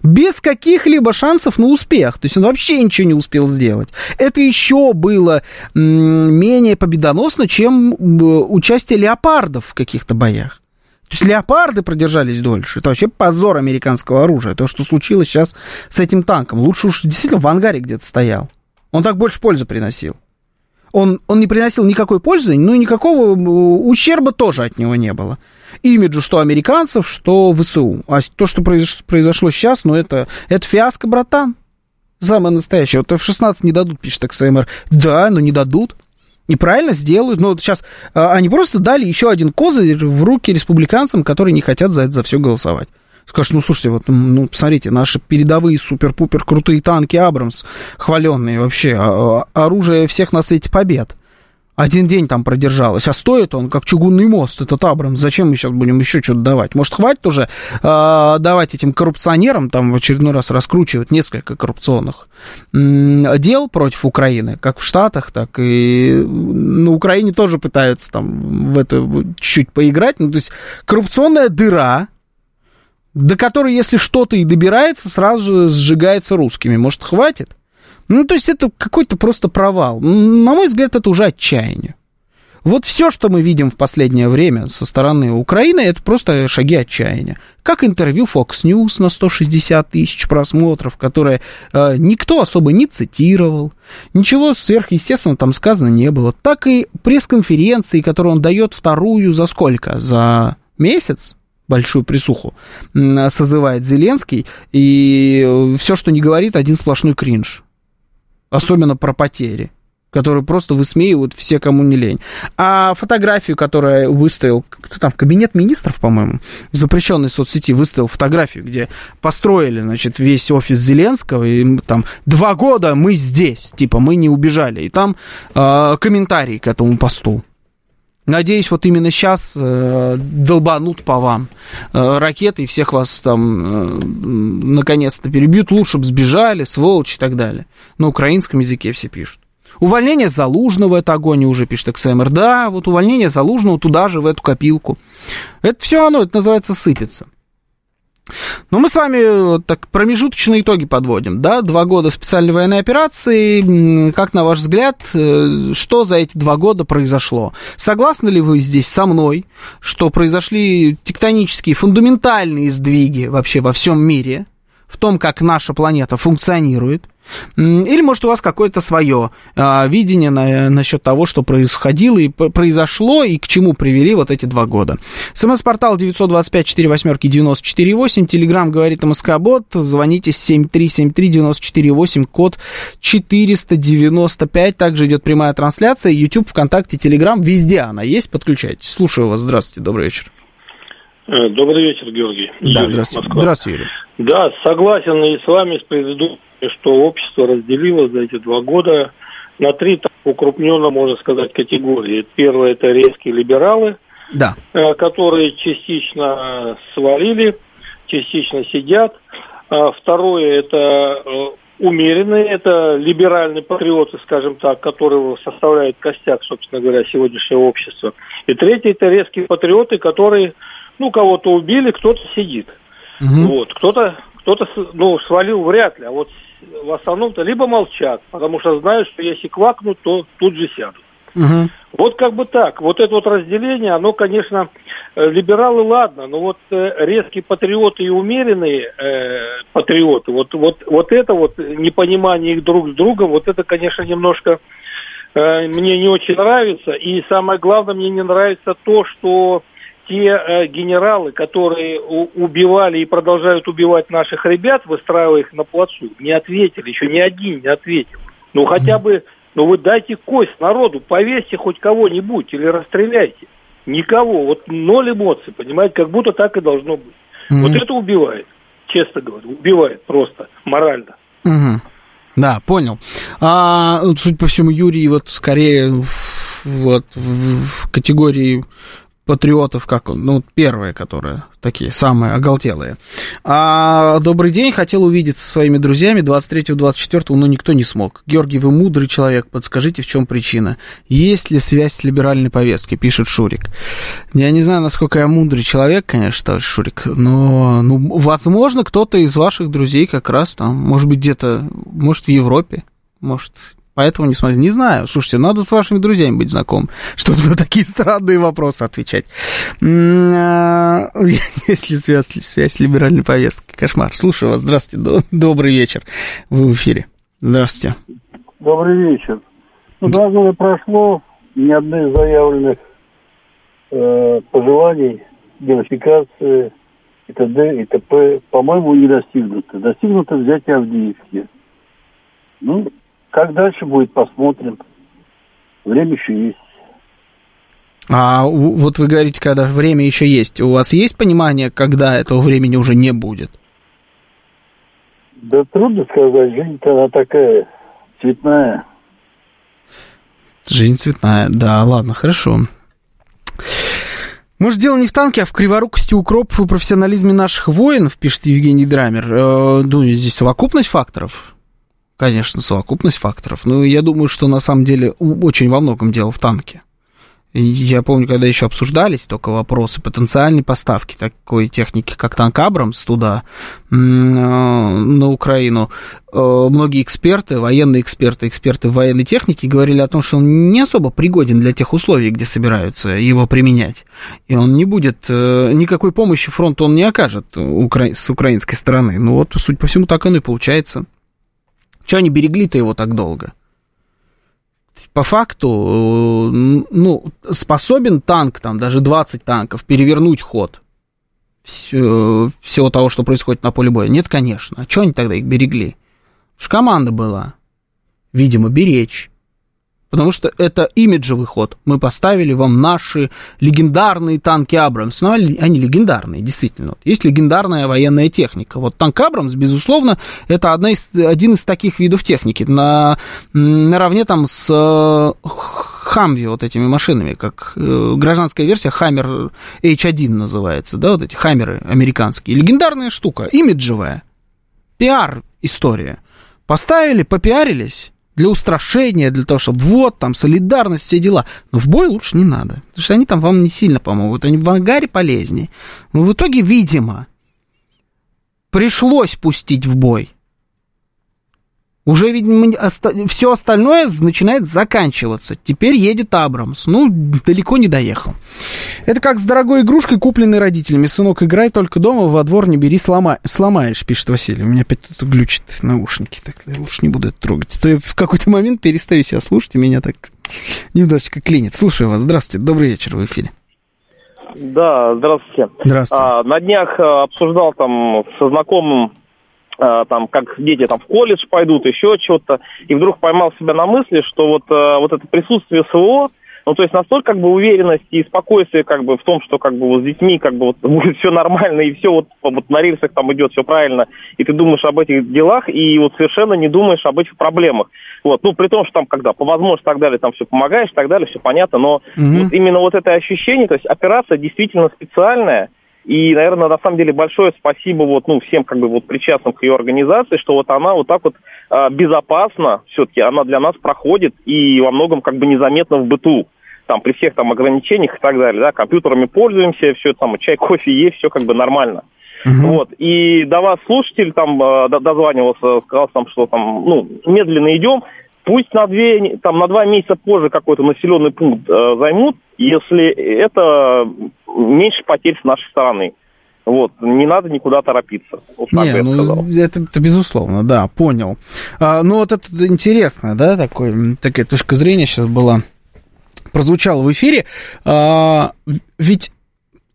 Без каких-либо шансов на успех. То есть он вообще ничего не успел сделать. Это еще было менее победоносно, чем участие леопардов в каких-то боях. То есть леопарды продержались дольше. Это вообще позор американского оружия. То, что случилось сейчас с этим танком. Лучше уж действительно в ангаре где-то стоял. Он так больше пользы приносил. Он, он не приносил никакой пользы, ну и никакого ущерба тоже от него не было. Имиджу что американцев, что ВСУ. А то, что произошло сейчас, ну это, это фиаско, братан. Самое настоящее. Вот F-16 не дадут, пишет XMR. Да, но не дадут. И правильно сделают. Но вот сейчас а, они просто дали еще один козырь в руки республиканцам, которые не хотят за это за все голосовать. Скажешь, ну, слушайте, вот, ну, посмотрите, наши передовые супер-пупер крутые танки Абрамс, хваленные вообще, а, а, оружие всех на свете побед. один день там продержалась, а стоит он как чугунный мост, этот Абрамс. Зачем мы сейчас будем еще что-то давать? Может, хватит уже э, давать этим коррупционерам там в очередной раз раскручивать несколько коррупционных дел против Украины, как в Штатах, так и на Украине тоже пытаются там в это чуть-чуть поиграть. Ну, то есть коррупционная дыра, до которой, если что-то и добирается, сразу же сжигается русскими. Может, хватит? Ну, то есть это какой-то просто провал. На мой взгляд, это уже отчаяние. Вот все, что мы видим в последнее время со стороны Украины, это просто шаги отчаяния. Как интервью Fox News на 160 тысяч просмотров, которое э, никто особо не цитировал, ничего сверхъестественного там сказано не было. Так и пресс-конференции, которую он дает вторую за сколько? За месяц? Большую присуху созывает Зеленский, и все, что не говорит, один сплошной кринж особенно про потери которые просто высмеивают все, кому не лень. А фотографию, которую выставил, кто там, кабинет министров, по-моему, в запрещенной соцсети выставил фотографию, где построили, значит, весь офис Зеленского, и там два года мы здесь, типа, мы не убежали. И там э, комментарий к этому посту. Надеюсь, вот именно сейчас э, долбанут по вам э, ракеты и всех вас там э, наконец-то перебьют. Лучше бы сбежали, сволочи и так далее. На украинском языке все пишут. Увольнение Залужного, это огонь уже пишет XMR. Да, вот увольнение Залужного туда же, в эту копилку. Это все оно, это называется сыпется. Но мы с вами так промежуточные итоги подводим, да, два года специальной военной операции, как на ваш взгляд, э, что за эти два года произошло? Согласны ли вы здесь со мной, что произошли тектонические, фундаментальные сдвиги вообще во всем мире, в том, как наша планета функционирует, или, может, у вас какое-то свое а, видение на, насчет того, что происходило и произошло, и к чему привели вот эти два года. СМС-портал 925-48-94-8, Телеграмм говорит МСК-бот, звоните 7373-94-8, код 495, также идет прямая трансляция, YouTube, ВКонтакте, Телеграм, везде она есть, подключайтесь. Слушаю вас, здравствуйте, добрый вечер. Э, добрый вечер, Георгий. Да, Юрий, здравствуйте. Москва. Здравствуйте, Юрий. Да, согласен и с вами с предыдущим что общество разделилось за эти два года на три так, укрупненно, можно сказать, категории. Первое – это резкие либералы, да. Э, которые частично свалили, частично сидят. А второе – это э, умеренные, это либеральные патриоты, скажем так, которые составляют костяк, собственно говоря, сегодняшнего общества. И третье – это резкие патриоты, которые, ну, кого-то убили, кто-то сидит. Угу. Вот, кто-то кто-то ну, свалил вряд ли, а вот в основном-то либо молчат, потому что знают, что если квакнут, то тут же сядут. Угу. Вот как бы так. Вот это вот разделение, оно, конечно, э, либералы, ладно, но вот э, резкие патриоты и умеренные э, патриоты, вот, вот, вот это вот непонимание их друг с другом, вот это, конечно, немножко э, мне не очень нравится. И самое главное, мне не нравится то, что те э, генералы, которые убивали и продолжают убивать наших ребят, выстраивая их на плацу, не ответили, еще ни один не ответил. Ну хотя бы, ну вы дайте кость народу, повесьте хоть кого-нибудь или расстреляйте. Никого, вот ноль эмоций, понимаете, как будто так и должно быть. Mm-hmm. Вот это убивает, честно говоря, убивает просто морально. Mm-hmm. Да, понял. А, судя по всему, Юрий вот скорее вот в категории патриотов, как он, ну, первые, которые такие, самые оголтелые. А добрый день, хотел увидеться со своими друзьями 23-24, но никто не смог. Георгий, вы мудрый человек, подскажите, в чем причина? Есть ли связь с либеральной повесткой, пишет Шурик. Я не знаю, насколько я мудрый человек, конечно, Шурик, но, ну, возможно, кто-то из ваших друзей как раз там, может быть, где-то, может, в Европе, может, Поэтому не смотрю. Не знаю. Слушайте, надо с вашими друзьями быть знаком, чтобы на такие странные вопросы отвечать. А, Если связь, связь с либеральной повесткой. Кошмар. Слушаю вас. Здравствуйте. Добрый вечер. Вы в эфире. Здравствуйте. Добрый вечер. Ну, два года прошло, ни одной заявленных э, пожеланий, денацификации и т.д. и т.п. по-моему, не достигнуто. Достигнуто взятие Авдеевки. Ну, как дальше будет, посмотрим. Время еще есть. А вот вы говорите, когда время еще есть. У вас есть понимание, когда этого времени уже не будет? Да трудно сказать. Жизнь-то она такая цветная. Жизнь цветная. Да, ладно, хорошо. Может, дело не в танке, а в криворукости укропов и профессионализме наших воинов, пишет Евгений Драмер. Э, ну, здесь совокупность факторов. Конечно, совокупность факторов. Но я думаю, что на самом деле очень во многом дело в танке. Я помню, когда еще обсуждались только вопросы потенциальной поставки такой техники, как танк Абрамс туда, э, на Украину. Э, многие эксперты, военные эксперты, эксперты в военной технике говорили о том, что он не особо пригоден для тех условий, где собираются его применять. И он не будет, э, никакой помощи фронту он не окажет с украинской стороны. Ну вот, суть по всему, так оно и получается. Чего они берегли-то его так долго? по факту, э, ну, способен танк, там, даже 20 танков, перевернуть ход всего, того, что происходит на поле боя? Нет, конечно. А что они тогда их берегли? Потому что команда была, видимо, беречь. Потому что это имиджевый ход. Мы поставили вам наши легендарные танки Абрамс. Ну, они легендарные, действительно. Есть легендарная военная техника. Вот танк Абрамс, безусловно, это одна из, один из таких видов техники. На, наравне там с э, Хамви, вот этими машинами, как э, гражданская версия Хаммер H1 называется, да, вот эти Хаммеры американские. Легендарная штука, имиджевая. Пиар-история. Поставили, попиарились, для устрашения, для того, чтобы вот там солидарность, все дела. Но в бой лучше не надо, потому что они там вам не сильно помогут, они в ангаре полезнее. Но в итоге, видимо, пришлось пустить в бой. Уже, видимо, все остальное начинает заканчиваться. Теперь едет Абрамс. Ну, далеко не доехал. Это как с дорогой игрушкой, купленной родителями. Сынок, играй только дома, во двор не бери, слома... сломаешь, пишет Василий. У меня опять тут глючит наушники. Так я лучше не буду это трогать. То я в какой-то момент перестаю себя слушать, и меня так немножечко клинит. Слушаю вас. Здравствуйте, добрый вечер в эфире. Да, здравствуйте. Здравствуйте. А, на днях а, обсуждал там со знакомым там, как дети там в колледж пойдут, еще что-то, и вдруг поймал себя на мысли, что вот, э, вот это присутствие СВО, ну, то есть настолько как бы уверенность и спокойствие как бы в том, что как бы вот с детьми как бы вот будет все нормально и все вот, вот на рельсах там идет все правильно, и ты думаешь об этих делах и вот совершенно не думаешь об этих проблемах. Вот, ну, при том, что там когда по возможности так далее, там все помогаешь, так далее, все понятно, но mm вот именно вот это ощущение, то есть операция действительно специальная, и, наверное, на самом деле большое спасибо вот, ну, всем как бы вот причастным к ее организации, что вот она вот так вот э, безопасно все-таки, она для нас проходит и во многом как бы незаметно в быту. Там при всех там ограничениях и так далее, да, компьютерами пользуемся, все там, чай, кофе есть, все как бы нормально. Uh-huh. Вот. И до вас слушатель там э, дозванивался, сказал там, что там, ну, медленно идем. Пусть на, две, там, на два месяца позже какой-то населенный пункт э, займут, если это меньше потерь с нашей стороны. Вот, не надо никуда торопиться. Вот не, ну, это, это безусловно, да, понял. А, ну, вот это интересно, да, такой, такая точка зрения сейчас была, прозвучала в эфире. А, ведь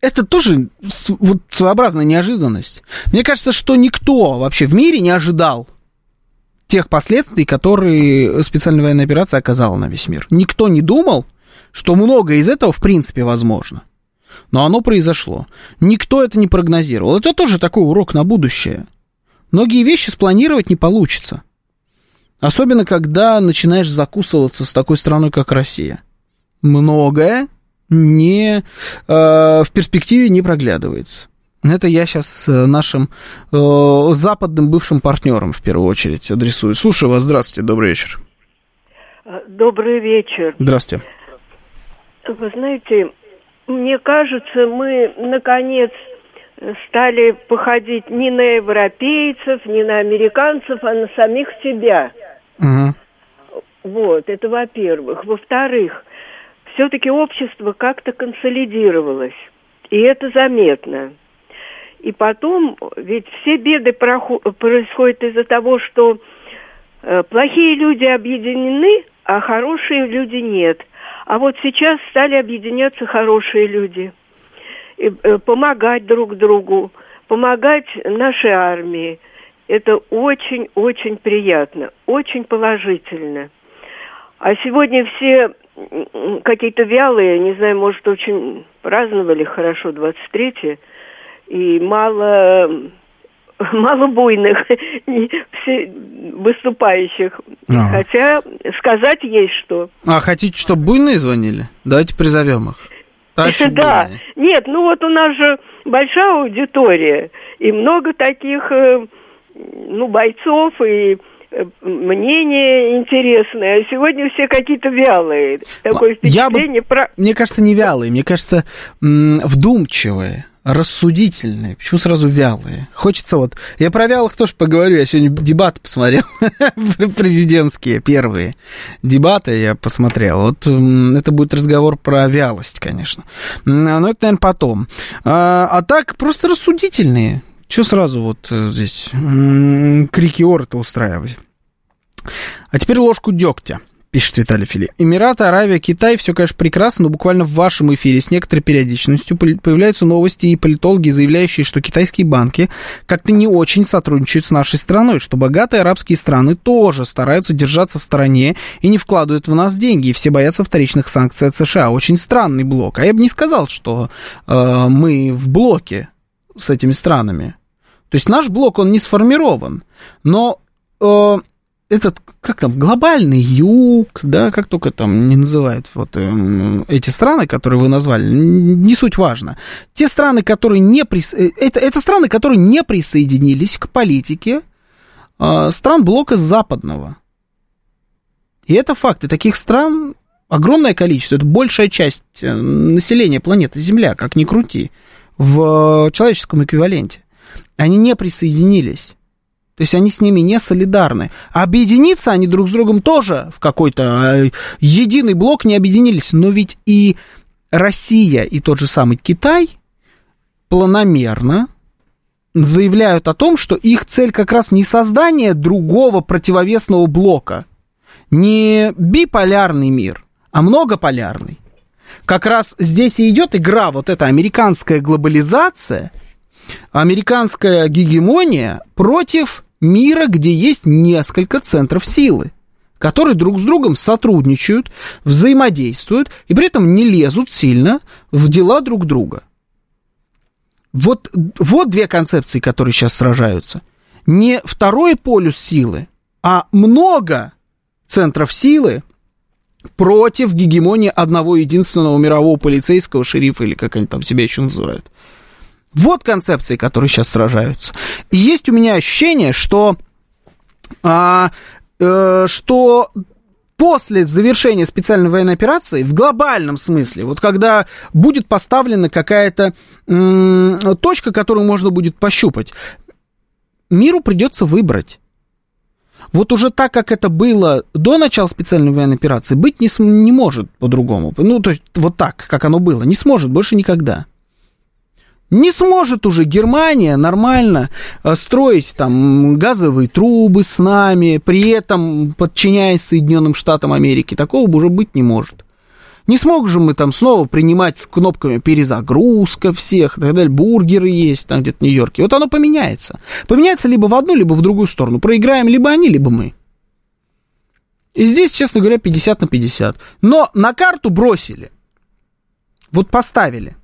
это тоже вот своеобразная неожиданность. Мне кажется, что никто вообще в мире не ожидал тех последствий, которые специальная военная операция оказала на весь мир. Никто не думал, что многое из этого в принципе возможно. Но оно произошло. Никто это не прогнозировал. Это тоже такой урок на будущее. Многие вещи спланировать не получится. Особенно, когда начинаешь закусываться с такой страной, как Россия. Многое не, э, в перспективе не проглядывается. Это я сейчас нашим э, западным бывшим партнерам в первую очередь адресую. Слушаю вас. Здравствуйте. Добрый вечер. Добрый вечер. Здравствуйте. Вы знаете, мне кажется, мы наконец стали походить не на европейцев, не на американцев, а на самих себя. Угу. Вот, это во-первых. Во-вторых, все-таки общество как-то консолидировалось. И это заметно. И потом, ведь все беды происходят из-за того, что э, плохие люди объединены, а хорошие люди нет. А вот сейчас стали объединяться хорошие люди, и, э, помогать друг другу, помогать нашей армии. Это очень-очень приятно, очень положительно. А сегодня все какие-то вялые, не знаю, может, очень праздновали хорошо 23 и мало малобуйных выступающих. А. Хотя сказать есть что. А хотите, чтобы буйные звонили? Давайте призовем их. Товарищи да. Нет, ну вот у нас же большая аудитория, и много таких, э, ну, бойцов, и э, мнения интересные, а сегодня все какие-то вялые. Такое впечатление Я бы, про... Мне кажется, не вялые, мне кажется, вдумчивые рассудительные, почему сразу вялые? Хочется вот... Я про вялых тоже поговорю, я сегодня дебаты посмотрел, президентские, первые дебаты я посмотрел. Вот это будет разговор про вялость, конечно. Но это, наверное, потом. А, а так, просто рассудительные. Че сразу вот э, здесь крики ор-то устраивать? А теперь ложку дегтя пишет Виталий Фили. Эмираты, Аравия, Китай, все, конечно, прекрасно, но буквально в вашем эфире с некоторой периодичностью появляются новости и политологи, заявляющие, что китайские банки как-то не очень сотрудничают с нашей страной, что богатые арабские страны тоже стараются держаться в стороне и не вкладывают в нас деньги, и все боятся вторичных санкций от США. Очень странный блок. А я бы не сказал, что э, мы в блоке с этими странами. То есть наш блок, он не сформирован. Но э, этот, как там, глобальный юг, да, как только там не называют вот э, эти страны, которые вы назвали, не суть важно. Те страны, которые не прис... Э, это, это страны, которые не присоединились к политике э, стран блока западного. И это факты. Таких стран огромное количество. Это большая часть э, населения планеты Земля, как ни крути, в человеческом эквиваленте. Они не присоединились. То есть они с ними не солидарны. А объединиться они друг с другом тоже в какой-то э, единый блок не объединились. Но ведь и Россия, и тот же самый Китай планомерно заявляют о том, что их цель как раз не создание другого противовесного блока, не биполярный мир, а многополярный. Как раз здесь и идет игра, вот эта американская глобализация, американская гегемония против мира, где есть несколько центров силы, которые друг с другом сотрудничают, взаимодействуют и при этом не лезут сильно в дела друг друга. Вот, вот две концепции, которые сейчас сражаются. Не второй полюс силы, а много центров силы против гегемонии одного единственного мирового полицейского шерифа, или как они там себя еще называют. Вот концепции, которые сейчас сражаются. И есть у меня ощущение, что, а, э, что после завершения специальной военной операции, в глобальном смысле, вот когда будет поставлена какая-то м- точка, которую можно будет пощупать, миру придется выбрать. Вот уже так, как это было до начала специальной военной операции, быть не, не может по-другому. Ну, то есть вот так, как оно было, не сможет больше никогда. Не сможет уже Германия нормально э, строить там газовые трубы с нами, при этом подчиняясь Соединенным Штатам Америки. Такого уже быть не может. Не сможем мы там снова принимать с кнопками перезагрузка всех, и так далее. Бургеры есть там где-то в Нью-Йорке. Вот оно поменяется. Поменяется либо в одну, либо в другую сторону. Проиграем либо они, либо мы. И здесь, честно говоря, 50 на 50. Но на карту бросили. Вот поставили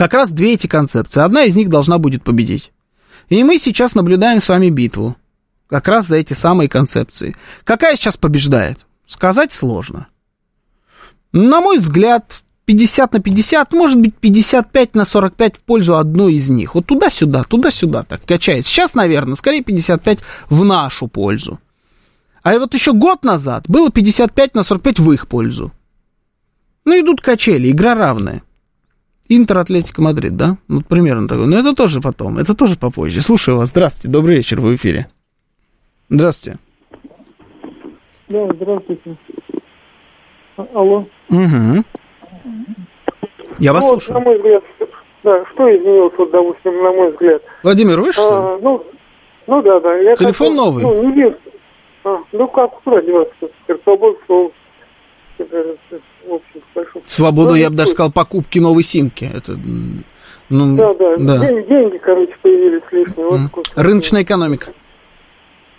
как раз две эти концепции. Одна из них должна будет победить. И мы сейчас наблюдаем с вами битву. Как раз за эти самые концепции. Какая сейчас побеждает? Сказать сложно. На мой взгляд, 50 на 50, может быть, 55 на 45 в пользу одной из них. Вот туда-сюда, туда-сюда так качается. Сейчас, наверное, скорее 55 в нашу пользу. А вот еще год назад было 55 на 45 в их пользу. Ну, идут качели, игра равная. Интер Атлетика Мадрид, да? Ну, примерно такой. Но это тоже потом, это тоже попозже. Слушаю вас. Здравствуйте, добрый вечер, в эфире. Здравствуйте. Да, здравствуйте. Алло. Угу. Я вас ну, слушаю. на мой взгляд, да, что изменилось, вот, допустим, на мой взгляд. Владимир, вы что? А, ну, ну да, да. Я Телефон хотел, новый? Ну, не а, ну как, куда деваться? Свобода, в общем, большом... Свободу, я бы даже сказал, покупки новой симки. Это, ну, да, да, да. Деньги, деньги, короче, появились лишние. Вот Рыночная экономика.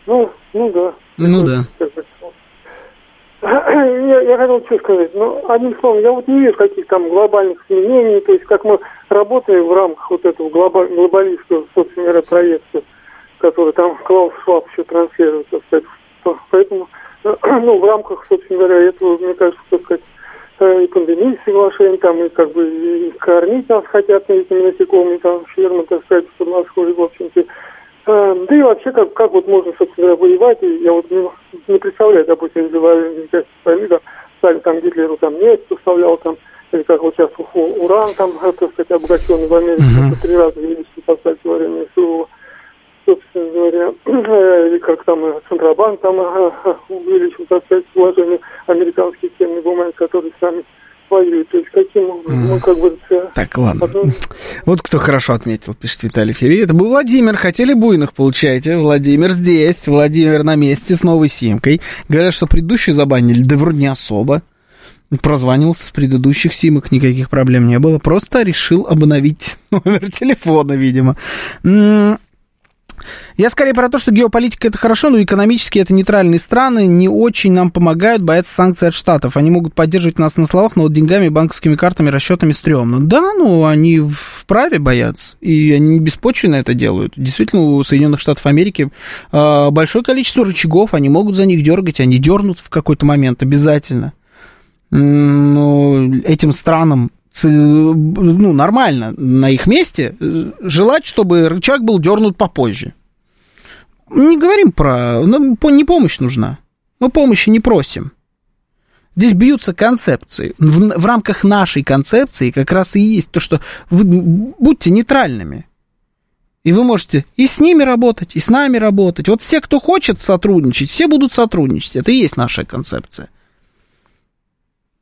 Ну, ну да. Ну да. Я, я хотел что сказать, ну, одним словом, я вот не вижу каких там глобальных изменений, то есть как мы работаем в рамках вот этого глобаль, глобалистского, собственно говоря, проекта, который там Клаус Шваб еще транслирует, так сказать. Поэтому, ну, в рамках, собственно говоря, этого, мне кажется, так сказать, и пандемии соглашения, там, и как бы и кормить нас хотят этими насекомыми, там, фермы, так сказать, под Москвой, в общем-то. А, да и вообще, как, как вот можно, собственно говоря, воевать, и я вот не, не представляю, допустим, если военные Союза стали там Гитлеру там нефть поставлял там, или как вот сейчас уран там, так сказать, обогащенный в Америке, uh-huh. три раза увеличили поставить во время СУ, собственно говоря, или как там Центробанк там увеличил, так сказать, вложение американских ценных бумаг, которые сами. То есть каким образом, ну, как бы... Так, ладно. Потом... Вот кто хорошо отметил, пишет Виталий Фери. Это был Владимир. Хотели буйных, получаете. Владимир здесь. Владимир на месте с новой симкой. Говорят, что предыдущую забанили. Да вроде не особо. Прозванивался с предыдущих симок, никаких проблем не было. Просто решил обновить номер телефона, видимо. Я скорее про то, что геополитика это хорошо, но экономически это нейтральные страны не очень нам помогают бояться санкций от Штатов. Они могут поддерживать нас на словах, но вот деньгами, банковскими картами, расчетами стрёмно. Да, ну они вправе бояться, и они беспочвенно это делают. Действительно, у Соединенных Штатов Америки э, большое количество рычагов, они могут за них дергать, они дернут в какой-то момент обязательно. Но этим странам ну, нормально на их месте э, желать, чтобы рычаг был дернут попозже. Не говорим про... Нам не помощь нужна. Мы помощи не просим. Здесь бьются концепции. В, в рамках нашей концепции как раз и есть то, что вы будьте нейтральными. И вы можете и с ними работать, и с нами работать. Вот все, кто хочет сотрудничать, все будут сотрудничать. Это и есть наша концепция.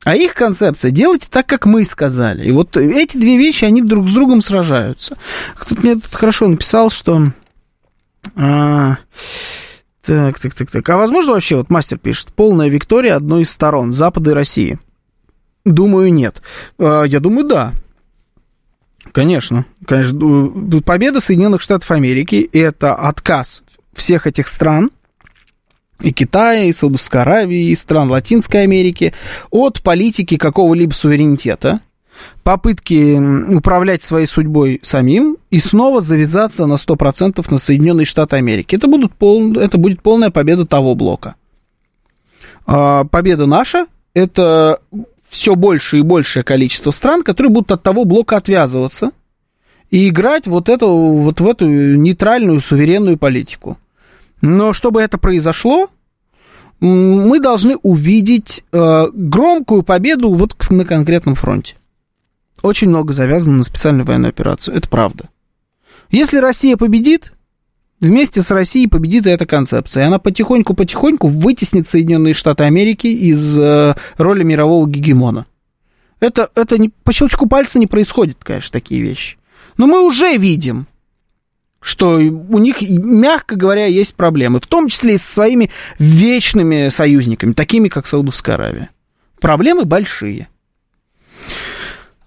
А их концепция делайте так, как мы сказали. И вот эти две вещи, они друг с другом сражаются. Кто-то мне тут хорошо написал, что... А, так, так, так, так. А возможно вообще, вот мастер пишет, полная виктория одной из сторон, Запада и России? Думаю, нет. А, я думаю, да. Конечно. Конечно. Победа Соединенных Штатов Америки – это отказ всех этих стран – и Китая, и Саудовской Аравии, и стран Латинской Америки от политики какого-либо суверенитета, попытки управлять своей судьбой самим и снова завязаться на 100% на Соединенные Штаты Америки. Это, будут пол, это будет полная победа того блока. А победа наша – это все больше и большее количество стран, которые будут от того блока отвязываться и играть вот, эту, вот в эту нейтральную суверенную политику. Но чтобы это произошло, мы должны увидеть э, громкую победу вот на конкретном фронте. Очень много завязано на специальную военную операцию, это правда. Если Россия победит, вместе с Россией победит и эта концепция. Она потихоньку-потихоньку вытеснит Соединенные Штаты Америки из э, роли мирового гегемона. Это, это не, по щелчку пальца не происходит, конечно, такие вещи. Но мы уже видим, что у них, мягко говоря, есть проблемы, в том числе и со своими вечными союзниками, такими как Саудовская Аравия. Проблемы большие.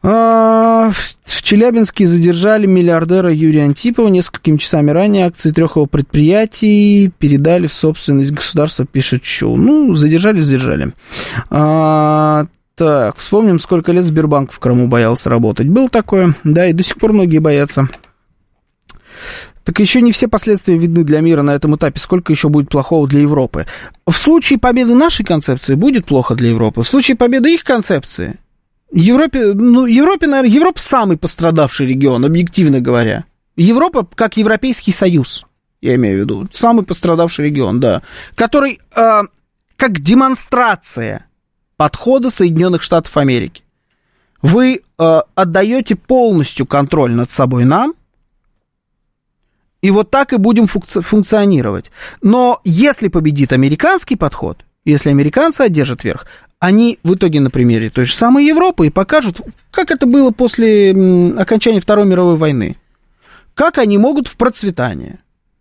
А, в Челябинске задержали миллиардера Юрия Антипова. Несколькими часами ранее акции трех его предприятий передали в собственность государства, пишет Шоу. Ну, задержали, задержали. А, так, вспомним, сколько лет Сбербанк в Крыму боялся работать. Было такое, да, и до сих пор многие боятся. Так еще не все последствия видны для мира на этом этапе. Сколько еще будет плохого для Европы? В случае победы нашей концепции будет плохо для Европы. В случае победы их концепции Европе, ну, Европе, наверное, Европа самый пострадавший регион, объективно говоря. Европа как Европейский Союз, я имею в виду, самый пострадавший регион, да, который э, как демонстрация подхода Соединенных Штатов Америки. Вы э, отдаете полностью контроль над собой нам, и вот так и будем функци- функционировать. Но если победит американский подход, если американцы одержат верх, они в итоге на примере той же самой Европы и покажут, как это было после окончания Второй мировой войны. Как они могут в процветание.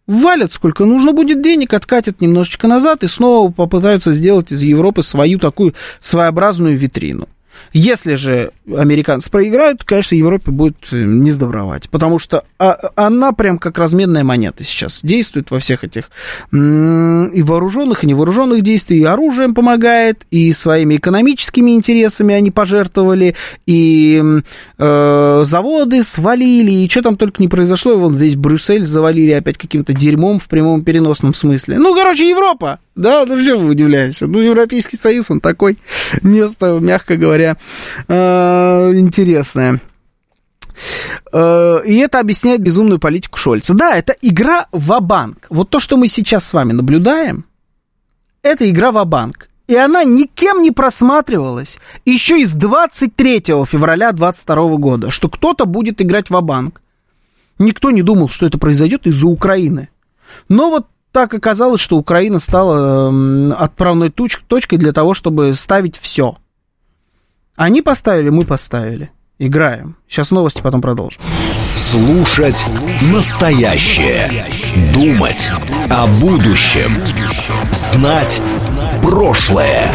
Валят сколько нужно будет денег, откатят немножечко назад и снова попытаются сделать из Европы свою такую своеобразную витрину. Если же американцы проиграют, то, конечно, Европе будет э, не сдобровать. Потому что а, она прям как разменная монета сейчас действует во всех этих и вооруженных, и невооруженных действиях, и оружием помогает, и своими экономическими интересами они пожертвовали, и э, заводы свалили, и что там только не произошло, и вон весь Брюссель завалили опять каким-то дерьмом в прямом переносном смысле. Ну, короче, Европа! Да, ну что мы удивляемся? Ну, Европейский Союз, он такой место, мягко говоря, э, интересное. Э, и это объясняет безумную политику Шольца. Да, это игра в банк Вот то, что мы сейчас с вами наблюдаем, это игра в банк И она никем не просматривалась еще из 23 февраля 2022 года, что кто-то будет играть в банк Никто не думал, что это произойдет из-за Украины. Но вот так оказалось, что Украина стала отправной точкой для того, чтобы ставить все. Они поставили, мы поставили. Играем. Сейчас новости, потом продолжим. Слушать настоящее. Думать о будущем. Знать прошлое.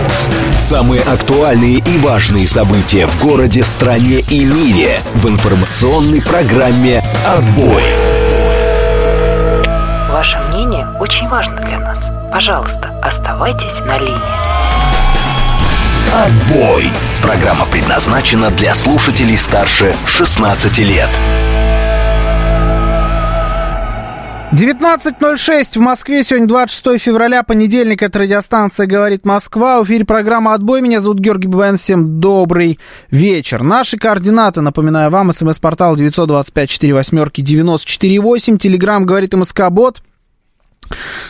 Самые актуальные и важные события в городе, стране и мире в информационной программе «Отбой». Ваше мнение очень важно для нас. Пожалуйста, оставайтесь на линии. Отбой! Программа предназначена для слушателей старше 16 лет. 19.06 в Москве. Сегодня 26 февраля, понедельник. Это радиостанция «Говорит Москва». В эфире программа «Отбой». Меня зовут Георгий Бабаян. Всем добрый вечер. Наши координаты, напоминаю вам, смс-портал 925-48-94-8. Телеграмм «Говорит МСК-бот».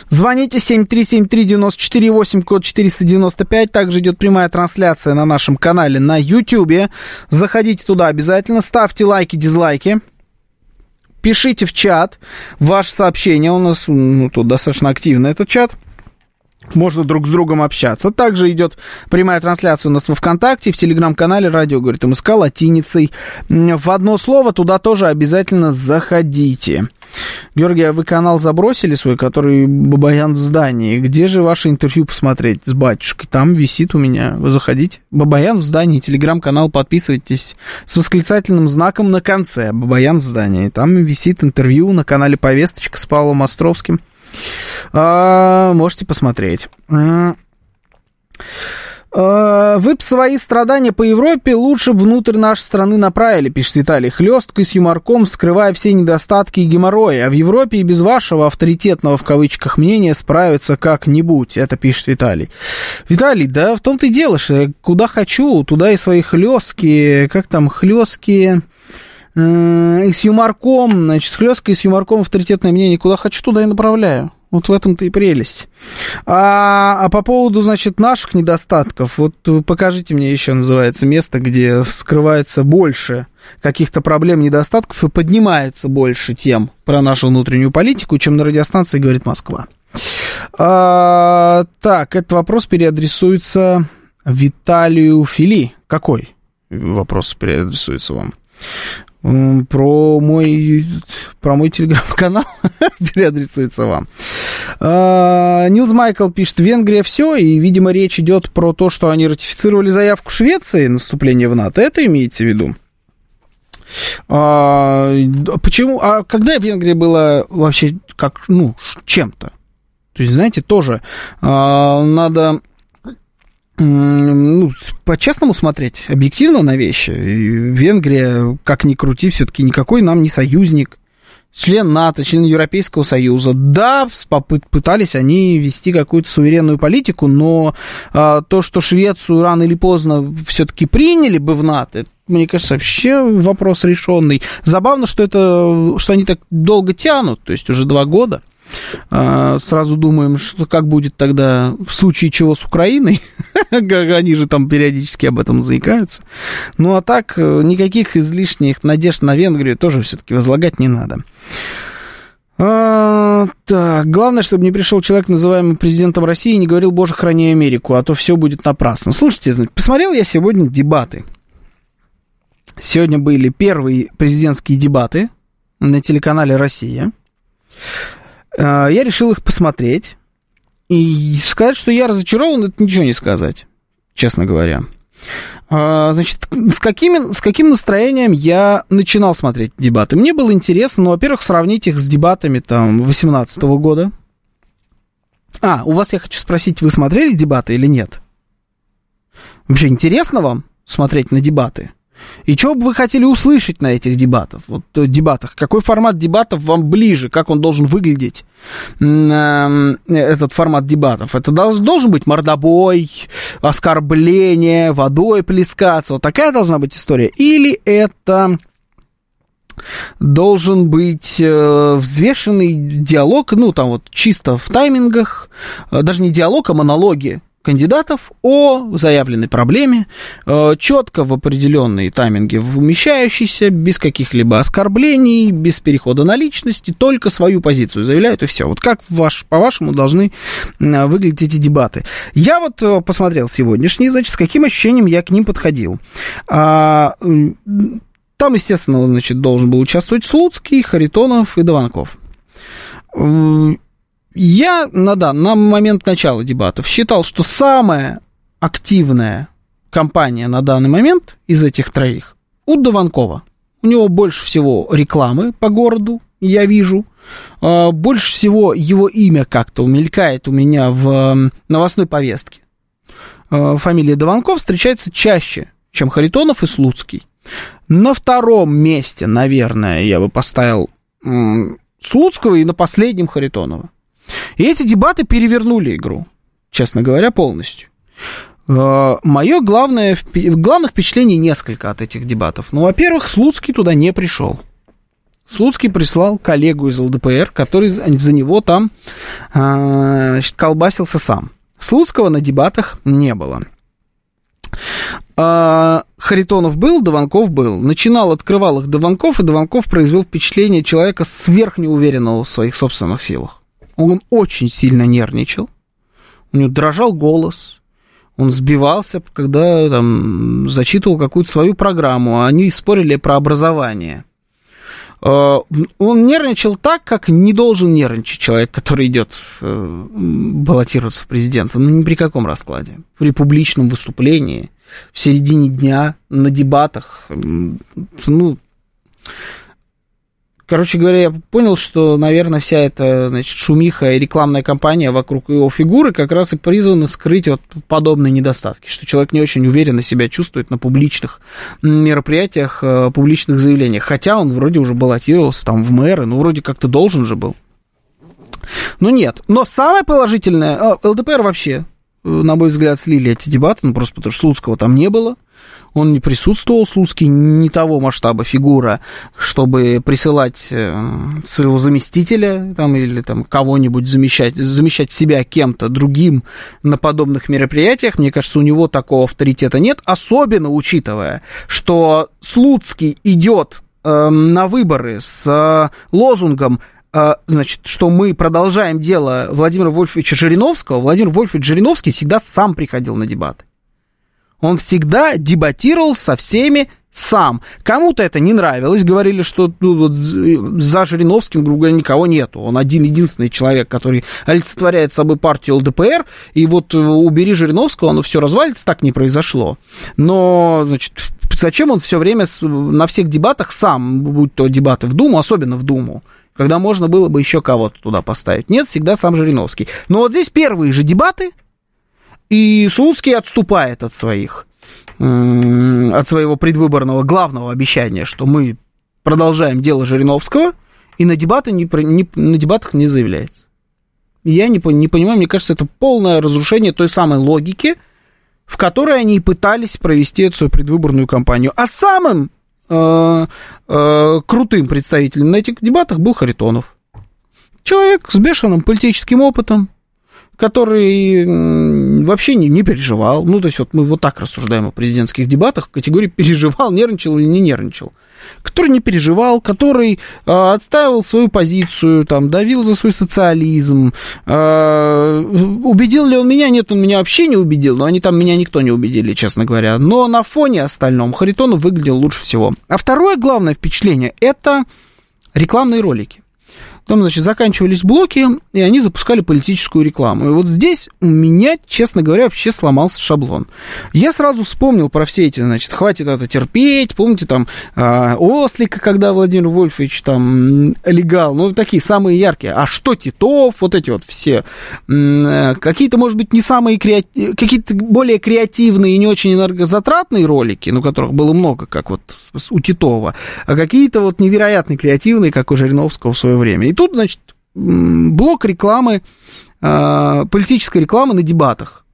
Звоните 7373948, код 495. Также идет прямая трансляция на нашем канале на YouTube. Заходите туда обязательно, ставьте лайки, дизлайки. Пишите в чат ваше сообщение. У нас ну, тут достаточно активно этот чат можно друг с другом общаться. Также идет прямая трансляция у нас во ВКонтакте, в Телеграм-канале «Радио говорит МСК» латиницей. В одно слово туда тоже обязательно заходите. Георгий, а вы канал забросили свой, который Бабаян в здании. Где же ваше интервью посмотреть с батюшкой? Там висит у меня. Вы заходите. Бабаян в здании, телеграм-канал, подписывайтесь с восклицательным знаком на конце. Бабаян в здании. Там висит интервью на канале «Повесточка» с Павлом Островским. А, можете посмотреть. А, вы б свои страдания по Европе лучше внутрь нашей страны направили, пишет Виталий. Хлесткой с юморком, скрывая все недостатки и геморрои. А в Европе и без вашего авторитетного в кавычках мнения справиться как-нибудь. Это пишет Виталий. Виталий, да в том-то и дело, что куда хочу, туда и свои хлестки, как там, хлестки и с юморком, значит, хлесткой с юморком авторитетное мнение, куда хочу, туда и направляю. Вот в этом-то и прелесть. А, а по поводу, значит, наших недостатков, вот покажите мне еще, называется, место, где вскрывается больше каких-то проблем, недостатков и поднимается больше тем про нашу внутреннюю политику, чем на радиостанции «Говорит Москва». А, так, этот вопрос переадресуется Виталию Фили. Какой вопрос переадресуется вам? Про мой, про мой телеграм-канал переадресуется вам. А, Нилс Майкл пишет, Венгрия все, и, видимо, речь идет про то, что они ратифицировали заявку Швеции на вступление в НАТО. Это имеете в виду? А, почему? А когда Венгрия была вообще как, ну, чем-то? То есть, знаете, тоже а, надо ну, по-честному смотреть, объективно на вещи. Венгрия, как ни крути, все-таки никакой нам не союзник. Член НАТО, член Европейского Союза. Да, пытались они вести какую-то суверенную политику, но а, то, что Швецию рано или поздно все-таки приняли бы в НАТО, мне кажется, вообще вопрос решенный. Забавно, что это, что они так долго тянут, то есть уже два года. А, сразу думаем, что как будет тогда в случае чего с Украиной. Они же там периодически об этом заикаются. Ну а так, э, никаких излишних надежд на Венгрию тоже все-таки возлагать не надо. А, так, главное, чтобы не пришел человек, называемый президентом России, и не говорил, боже, храни Америку, а то все будет напрасно. Слушайте, посмотрел я сегодня дебаты. Сегодня были первые президентские дебаты на телеканале «Россия». А, я решил их посмотреть. И сказать, что я разочарован, это ничего не сказать, честно говоря. А, значит, с, какими, с каким настроением я начинал смотреть дебаты? Мне было интересно, ну, во-первых, сравнить их с дебатами там 18 года. А, у вас я хочу спросить, вы смотрели дебаты или нет? Вообще интересно вам смотреть на дебаты? И что бы вы хотели услышать на этих дебатах? Вот, э, дебатах? Какой формат дебатов вам ближе? Как он должен выглядеть? Эм, этот формат дебатов. Это должен быть мордобой, оскорбление, водой плескаться. Вот такая должна быть история. Или это должен быть э, взвешенный диалог, ну, там вот чисто в таймингах, э, даже не диалог, а монологи кандидатов о заявленной проблеме, э, четко в определенные тайминги вмещающиеся, без каких-либо оскорблений, без перехода на личности, только свою позицию заявляют и все. Вот как ваш, по-вашему должны выглядеть эти дебаты? Я вот э, посмотрел сегодняшние, значит, с каким ощущением я к ним подходил. А, там, естественно, значит, должен был участвовать Слуцкий, Харитонов и Дованков. Я на, да, на момент начала дебатов считал, что самая активная компания на данный момент из этих троих у Дованкова. У него больше всего рекламы по городу, я вижу. А, больше всего его имя как-то умелькает у меня в новостной повестке. А, фамилия Дованков встречается чаще, чем Харитонов и Слуцкий. На втором месте, наверное, я бы поставил Слуцкого и на последнем Харитонова. И эти дебаты перевернули игру, честно говоря, полностью. Э, Мое главное, главных впечатлений несколько от этих дебатов. Ну, во-первых, Слуцкий туда не пришел. Слуцкий прислал коллегу из ЛДПР, который за него там э, значит, колбасился сам. Слуцкого на дебатах не было. А, Харитонов был, Дованков был. Начинал, открывал их Дованков, и Дованков произвел впечатление человека сверхнеуверенного в своих собственных силах. Он очень сильно нервничал, у него дрожал голос, он сбивался, когда там, зачитывал какую-то свою программу, а они спорили про образование. А, он нервничал так, как не должен нервничать человек, который идет э, баллотироваться в президенты. Ну, ни при каком раскладе. В публичном выступлении, в середине дня, на дебатах. Ну, Короче говоря, я понял, что, наверное, вся эта значит, шумиха и рекламная кампания вокруг его фигуры как раз и призвана скрыть вот подобные недостатки, что человек не очень уверенно себя чувствует на публичных мероприятиях, э, публичных заявлениях. Хотя он вроде уже баллотировался там в мэры, ну, вроде как-то должен же был. Ну, нет. Но самое положительное... А, ЛДПР вообще, э, на мой взгляд, слили эти дебаты, ну, просто потому что Слуцкого там не было он не присутствовал, Слуцкий, не того масштаба фигура, чтобы присылать э, своего заместителя там, или там, кого-нибудь замещать, замещать себя кем-то другим на подобных мероприятиях. Мне кажется, у него такого авторитета нет, особенно учитывая, что Слуцкий идет э, на выборы с э, лозунгом э, значит, что мы продолжаем дело Владимира Вольфовича Жириновского, Владимир Вольфович Жириновский всегда сам приходил на дебаты. Он всегда дебатировал со всеми сам. Кому-то это не нравилось, говорили, что ну, вот, за Жириновским, грубо говоря, никого нету. Он один-единственный человек, который олицетворяет собой партию ЛДПР, и вот э, убери Жириновского, оно все развалится, так не произошло. Но, значит, зачем он все время на всех дебатах сам, будь то дебаты в Думу, особенно в Думу, когда можно было бы еще кого-то туда поставить. Нет, всегда сам Жириновский. Но вот здесь первые же дебаты, и Слуцкий отступает от своих, от своего предвыборного главного обещания, что мы продолжаем дело Жириновского, и на, дебаты не, не, на дебатах не заявляется. Я не, не понимаю, мне кажется, это полное разрушение той самой логики, в которой они пытались провести эту свою предвыборную кампанию. А самым э, э, крутым представителем на этих дебатах был Харитонов. Человек с бешеным политическим опытом, который вообще не, не переживал. Ну, то есть вот мы вот так рассуждаем о президентских дебатах категории переживал, нервничал или не нервничал. Который не переживал, который э, отстаивал свою позицию, там, давил за свой социализм. Э, убедил ли он меня? Нет, он меня вообще не убедил, но они там меня никто не убедили, честно говоря. Но на фоне остальном Харитонов выглядел лучше всего. А второе главное впечатление – это рекламные ролики. Потом, значит, заканчивались блоки, и они запускали политическую рекламу. И вот здесь у меня, честно говоря, вообще сломался шаблон. Я сразу вспомнил про все эти, значит, хватит это терпеть. Помните, там, э, Ослика, когда Владимир Вольфович там легал, ну, такие самые яркие. А что Титов, вот эти вот все. Э, какие-то, может быть, не самые креативные, какие-то более креативные и не очень энергозатратные ролики, ну, которых было много, как вот у Титова, а какие-то вот невероятно креативные, как у Жириновского в свое время. И тут, значит, блок рекламы, э, политической рекламы на дебатах.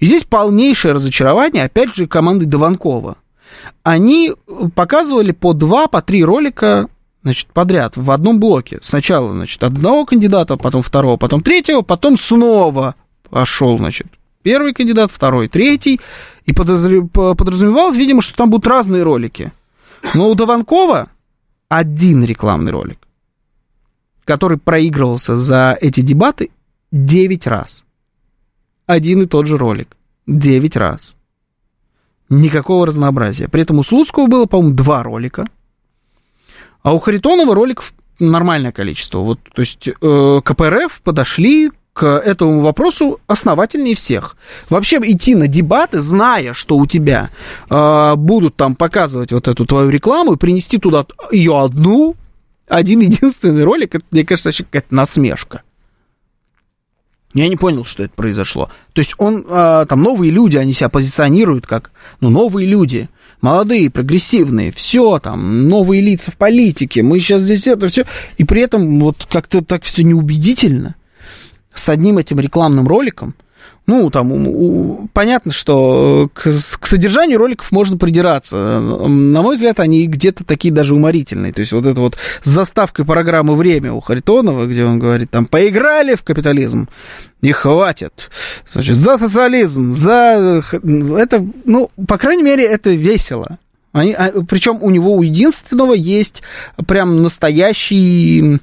И здесь полнейшее разочарование, опять же, команды Дованкова. Они показывали по два, по три ролика значит, подряд в одном блоке. Сначала, значит, одного кандидата, потом второго, потом третьего, потом снова пошел, значит, первый кандидат, второй, третий. И подразумевалось, видимо, что там будут разные ролики. Но у Дованкова один рекламный ролик который проигрывался за эти дебаты 9 раз. Один и тот же ролик. 9 раз. Никакого разнообразия. При этом у Слуцкого было, по-моему, два ролика. А у Харитонова роликов нормальное количество. Вот, то есть э, КПРФ подошли к этому вопросу основательнее всех. Вообще идти на дебаты, зная, что у тебя э, будут там показывать вот эту твою рекламу, и принести туда ее одну, один единственный ролик, это, мне кажется, вообще какая-то насмешка. Я не понял, что это произошло. То есть он, а, там, новые люди, они себя позиционируют как, ну, новые люди, молодые, прогрессивные, все, там, новые лица в политике, мы сейчас здесь это, все, и при этом вот как-то так все неубедительно. С одним этим рекламным роликом ну, там, у, понятно, что к, к содержанию роликов можно придираться. На мой взгляд, они где-то такие даже уморительные. То есть вот это вот с заставкой программы «Время» у Харитонова, где он говорит, там, поиграли в капитализм, и хватит. Значит, за социализм, за... Это, ну, по крайней мере, это весело. Они, а, причем у него у единственного есть прям настоящий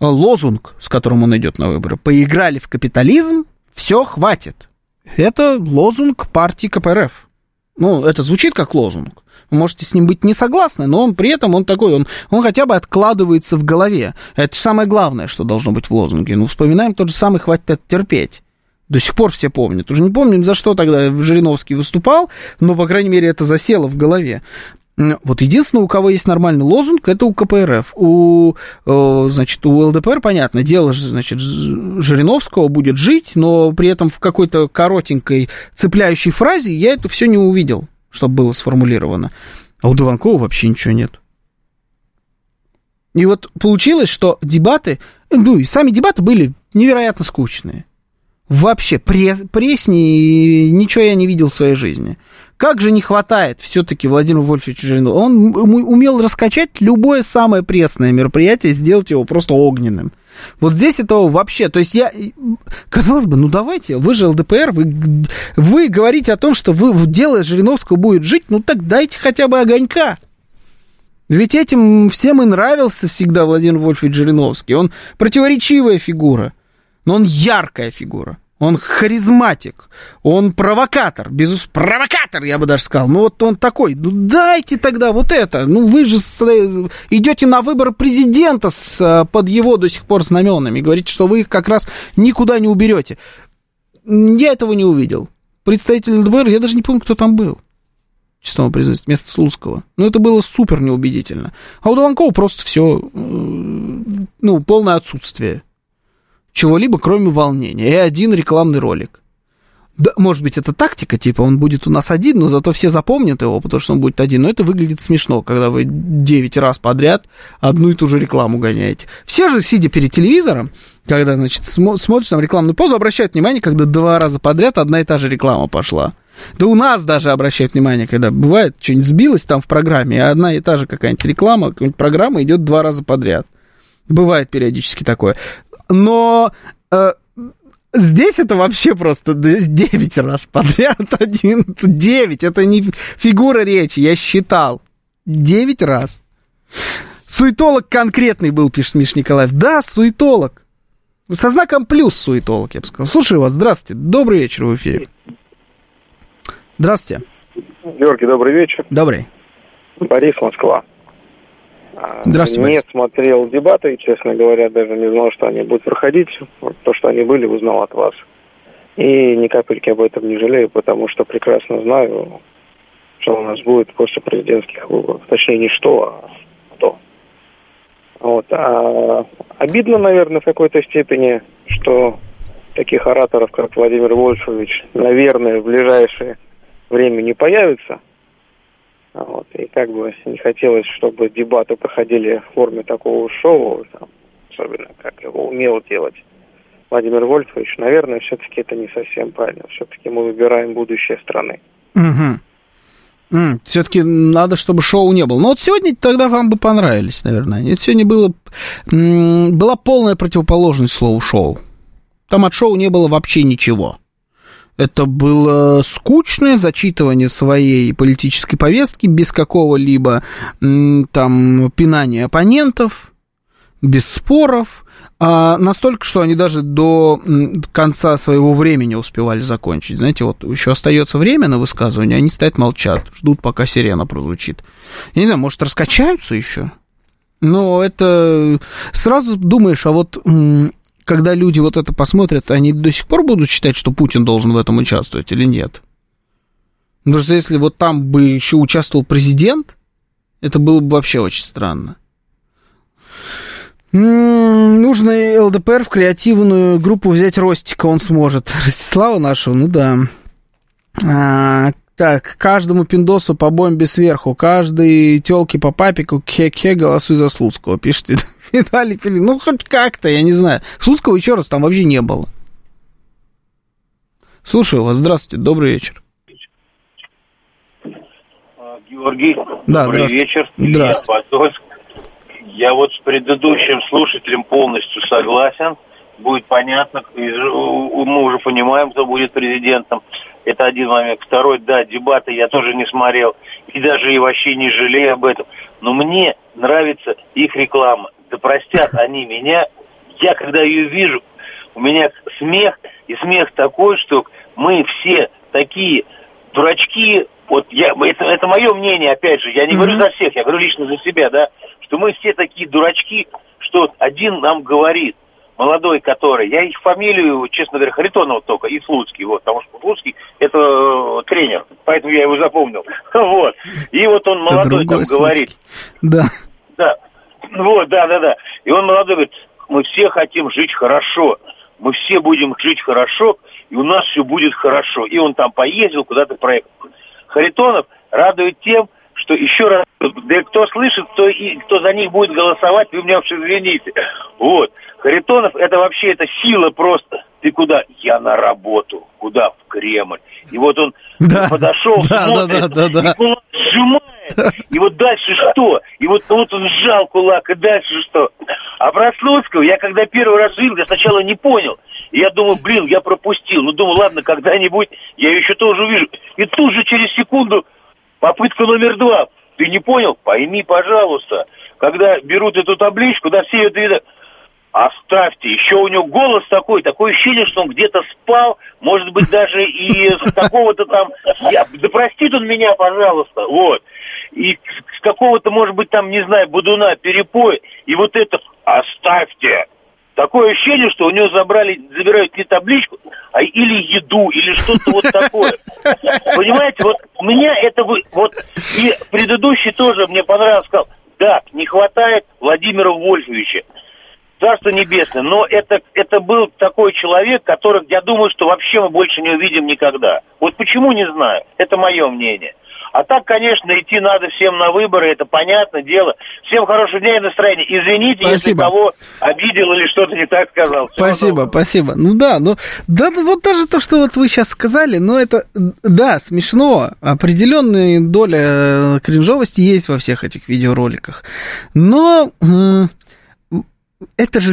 лозунг, с которым он идет на выборы. Поиграли в капитализм, все, хватит. Это лозунг партии КПРФ. Ну, это звучит как лозунг. Вы можете с ним быть не согласны, но он при этом, он такой, он, он хотя бы откладывается в голове. Это самое главное, что должно быть в лозунге. Ну, вспоминаем тот же самый «хватит это терпеть». До сих пор все помнят. Уже не помним, за что тогда Жириновский выступал, но, по крайней мере, это засело в голове. Вот единственное, у кого есть нормальный лозунг, это у КПРФ. У, значит, у ЛДПР, понятно, дело, значит, Жириновского будет жить, но при этом в какой-то коротенькой цепляющей фразе я это все не увидел, чтобы было сформулировано. А у Дованкова вообще ничего нет. И вот получилось, что дебаты, ну и сами дебаты были невероятно скучные. Вообще, пресс, пресней ничего я не видел в своей жизни. Как же не хватает все-таки Владимиру Вольфовичу Жиринову. Он умел раскачать любое самое пресное мероприятие, сделать его просто огненным. Вот здесь этого вообще, то есть я, казалось бы, ну давайте, вы же ЛДПР, вы, вы говорите о том, что вы, дело Жириновского будет жить, ну так дайте хотя бы огонька. Ведь этим всем и нравился всегда Владимир Вольфович Жириновский. Он противоречивая фигура, но он яркая фигура он харизматик, он провокатор, безус... провокатор, я бы даже сказал. Ну вот он такой, ну дайте тогда вот это. Ну вы же с... идете на выборы президента с... под его до сих пор знаменами, говорите, что вы их как раз никуда не уберете. Я этого не увидел. Представитель ЛДБР, я даже не помню, кто там был. Честно признаюсь, вместо Слуцкого. Но это было супер неубедительно. А у Дованкова просто все, э, ну, полное отсутствие чего-либо, кроме волнения, и один рекламный ролик. Да, может быть, это тактика, типа он будет у нас один, но зато все запомнят его, потому что он будет один. Но это выглядит смешно, когда вы 9 раз подряд одну и ту же рекламу гоняете. Все же, сидя перед телевизором, когда, значит, смо- смотришь там рекламную позу, обращают внимание, когда два раза подряд одна и та же реклама пошла. Да у нас даже обращают внимание, когда бывает, что-нибудь сбилось там в программе, и одна и та же какая-нибудь реклама, какая-нибудь программа идет два раза подряд. Бывает периодически такое но э, здесь это вообще просто 9 раз подряд, один, 9, это не фигура речи, я считал, 9 раз. Суетолог конкретный был, пишет Миш Николаев. Да, суетолог. Со знаком плюс суетолог, я бы сказал. Слушаю вас, здравствуйте, добрый вечер в эфире. Здравствуйте. Георгий, добрый вечер. Добрый. Борис, Москва. Здравствуйте. Не смотрел дебаты, и, честно говоря, даже не знал, что они будут проходить. Вот то, что они были, узнал от вас. И ни капельки об этом не жалею, потому что прекрасно знаю, что у нас будет после президентских выборов. Точнее, не что, а кто. Вот. А обидно, наверное, в какой-то степени, что таких ораторов, как Владимир Вольфович, наверное, в ближайшее время не появится. Вот. И как бы не хотелось, чтобы дебаты проходили в форме такого шоу, там, особенно как его умел делать Владимир Вольфович. Наверное, все-таки это не совсем правильно. Все-таки мы выбираем будущее страны. Угу. Mm, все-таки надо, чтобы шоу не было. Но вот сегодня тогда вам бы понравились, наверное. Это сегодня было, была полная противоположность слову шоу. Там от шоу не было вообще ничего. Это было скучное зачитывание своей политической повестки без какого-либо там пинания оппонентов, без споров, а настолько, что они даже до конца своего времени успевали закончить. Знаете, вот еще остается время на высказывание, они стоят молчат, ждут, пока сирена прозвучит. Я не знаю, может, раскачаются еще? Но это сразу думаешь, а вот когда люди вот это посмотрят, они до сих пор будут считать, что Путин должен в этом участвовать или нет? Потому что если вот там бы еще участвовал президент, это было бы вообще очень странно. Нужно ЛДПР в креативную группу взять Ростика, он сможет. Ростислава нашего, ну да. А, так, каждому пиндосу по бомбе сверху, каждой телке по папику, хе-хе, голосуй за Слуцкого, пишет Виталий Пелин. Ну, хоть как-то, я не знаю. Слуцкого еще раз там вообще не было. Слушаю вас, здравствуйте, добрый вечер. Георгий, да, добрый вечер. Здравствуйте. Я, я вот с предыдущим слушателем полностью согласен. Будет понятно, мы уже понимаем, кто будет президентом. Это один момент. Второй, да, дебаты я тоже не смотрел. И даже и вообще не жалею об этом. Но мне нравится их реклама. Да простят они меня. Я, когда ее вижу, у меня смех. И смех такой, что мы все такие дурачки. Вот я, это, это мое мнение, опять же. Я не mm-hmm. говорю за всех, я говорю лично за себя, да. Что мы все такие дурачки, что один нам говорит, молодой который, я их фамилию, честно говоря, Харитонов только, и Слуцкий, вот, потому что Слуцкий это э, тренер, поэтому я его запомнил, вот, и вот он молодой там говорит. Да. Да, вот, да, да, да, и он молодой говорит, мы все хотим жить хорошо, мы все будем жить хорошо, и у нас все будет хорошо, и он там поездил, куда-то проехал. Харитонов радует тем, что еще раз, да кто слышит, кто, и, кто за них будет голосовать, вы меня уж извините. Вот. Харитонов это вообще это сила просто. Ты куда? Я на работу. Куда? В Кремль. И вот он да. подошел, да, смотрит, да, да, да, да. и кулак сжимает. И вот дальше что? И вот, вот он сжал кулак, и дальше что? А про Слуцкого я когда первый раз видел, я сначала не понял. И я думаю, блин, я пропустил. Ну, думаю, ладно, когда-нибудь я еще тоже увижу. И тут же через секунду попытка номер два. Ты не понял? Пойми, пожалуйста. Когда берут эту табличку, да все ее видят, Оставьте. Еще у него голос такой, такое ощущение, что он где-то спал, может быть, даже и с какого-то там... Я, да простит он меня, пожалуйста, вот. И с какого-то, может быть, там, не знаю, будуна, перепоя. И вот это «оставьте». Такое ощущение, что у него забрали, забирают не табличку, а или еду, или что-то вот такое. Понимаете, вот меня это вы... Вот и предыдущий тоже мне понравился, сказал, да, не хватает Владимира Вольфовича. Царство Небесное. Но это, это был такой человек, который, я думаю, что вообще мы больше не увидим никогда. Вот почему, не знаю. Это мое мнение. А так, конечно, идти надо всем на выборы, это понятное дело. Всем хорошего дня и настроения. Извините, спасибо. если кого обидел или что-то не так сказал. Всего спасибо, доброго. спасибо. Ну да, ну да, вот даже то, что вот вы сейчас сказали, ну это, да, смешно. Определенная доля кринжовости есть во всех этих видеороликах. Но это же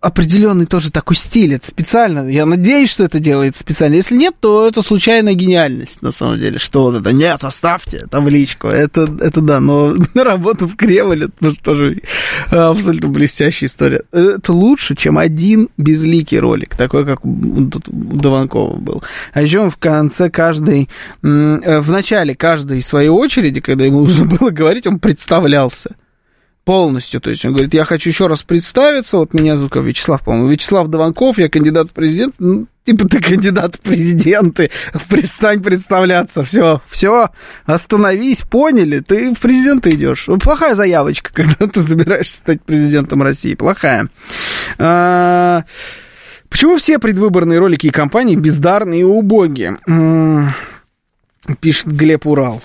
определенный тоже такой стиль, это специально. Я надеюсь, что это делается специально. Если нет, то это случайная гениальность, на самом деле. Что вот это, нет, оставьте табличку. Это, это да, но на работу в Кремль, это тоже абсолютно блестящая история. Это лучше, чем один безликий ролик, такой, как у Дованкова был. А еще в конце каждой, в начале каждой своей очереди, когда ему нужно было говорить, он представлялся полностью. То есть он говорит, я хочу еще раз представиться, вот меня зовут Вячеслав, по-моему, Вячеслав Дованков, я кандидат в президент, ну, типа ты кандидат в президенты, перестань представляться, все, все, остановись, поняли, ты в президенты идешь. Плохая заявочка, когда ты собираешься стать президентом России, плохая. А, почему все предвыборные ролики и кампании бездарные и убогие? Пишет Глеб Урал.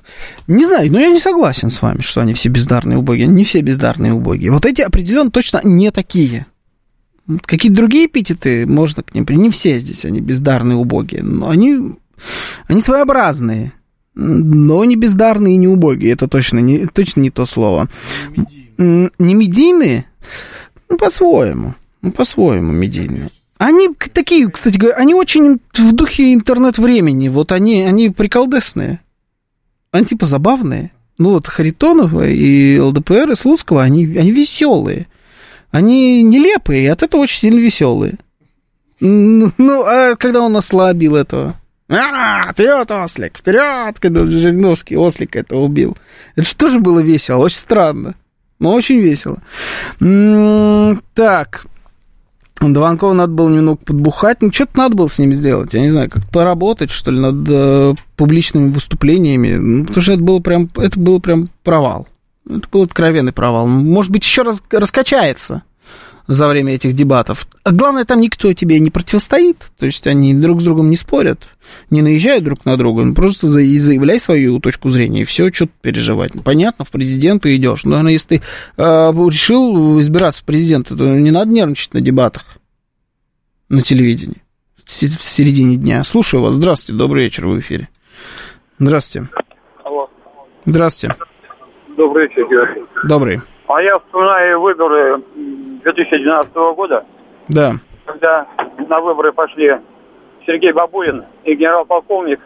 Не знаю, но я не согласен с вами, что они все бездарные убогие. Не все бездарные убогие. Вот эти определенно точно не такие. Какие-то другие эпитеты можно к ним... Не все здесь они бездарные убогие. Но они, они своеобразные. Но не бездарные и не убогие. Это точно не, точно не то слово. Не, не медийные? Ну, по-своему. Ну, по-своему медийные. Они такие, кстати говоря, они очень в духе интернет-времени. Вот они, они приколдесные. Они типа забавные. Ну вот Харитонова и ЛДПР и Слуцкого, они, они веселые. Они нелепые, и от этого очень сильно веселые. Ну, а когда он ослабил этого? А, вперед, ослик, вперед, когда Жириновский ослика этого убил. Это же было весело, очень странно. Но очень весело. Так, Дованкову надо было немного подбухать. Ну, что-то надо было с ними сделать. Я не знаю, как поработать, что ли, над э, публичными выступлениями. Ну, потому что это было прям, это было прям провал. Это был откровенный провал. Может быть, еще раз раскачается за время этих дебатов. А главное, там никто тебе не противостоит, то есть они друг с другом не спорят, не наезжают друг на друга, ну, просто заявляй свою точку зрения, и все, что переживать. Понятно, в президенты идешь, но если ты э, решил избираться в президенты, то не надо нервничать на дебатах на телевидении в середине дня. Слушаю вас, здравствуйте, добрый вечер, в эфире. Здравствуйте. Алло. Здравствуйте. Добрый вечер, Георгий. Добрый. А я вспоминаю выборы 2012 года. Да. Когда на выборы пошли Сергей Бабурин и генерал-полковник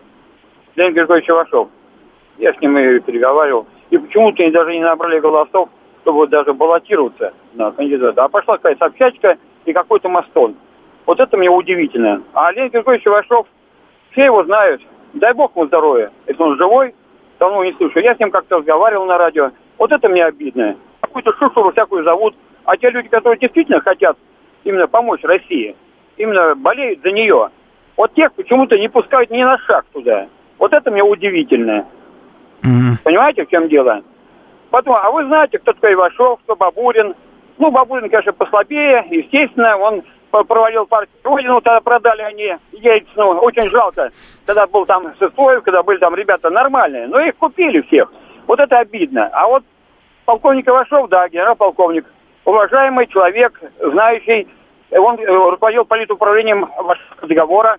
Леонид Григорьевич Ивашов. Я с ним и переговаривал. И почему-то они даже не набрали голосов, чтобы даже баллотироваться на кандидата. А пошла какая-то общачка и какой-то мастон. Вот это мне удивительно. А Леонид Григорьевич Ивашов, все его знают. Дай бог ему здоровья. Если он живой, давно не слышу. Я с ним как-то разговаривал на радио. Вот это мне обидно. Какую-то шушуру всякую зовут. А те люди, которые действительно хотят именно помочь России, именно болеют за нее, вот тех почему-то не пускают ни на шаг туда. Вот это мне удивительно. Mm-hmm. Понимаете, в чем дело? Потом, а вы знаете, кто такой Ивашов, кто Бабурин? Ну, Бабурин, конечно, послабее, естественно, он провалил партию Родину, тогда продали они Ельцину. Очень жалко, когда был там Сысоев, когда были там ребята нормальные. Но их купили всех. Вот это обидно. А вот полковник Ивашов, да, генерал-полковник, уважаемый человек, знающий, он э, руководил политуправлением Вашингтонского договора,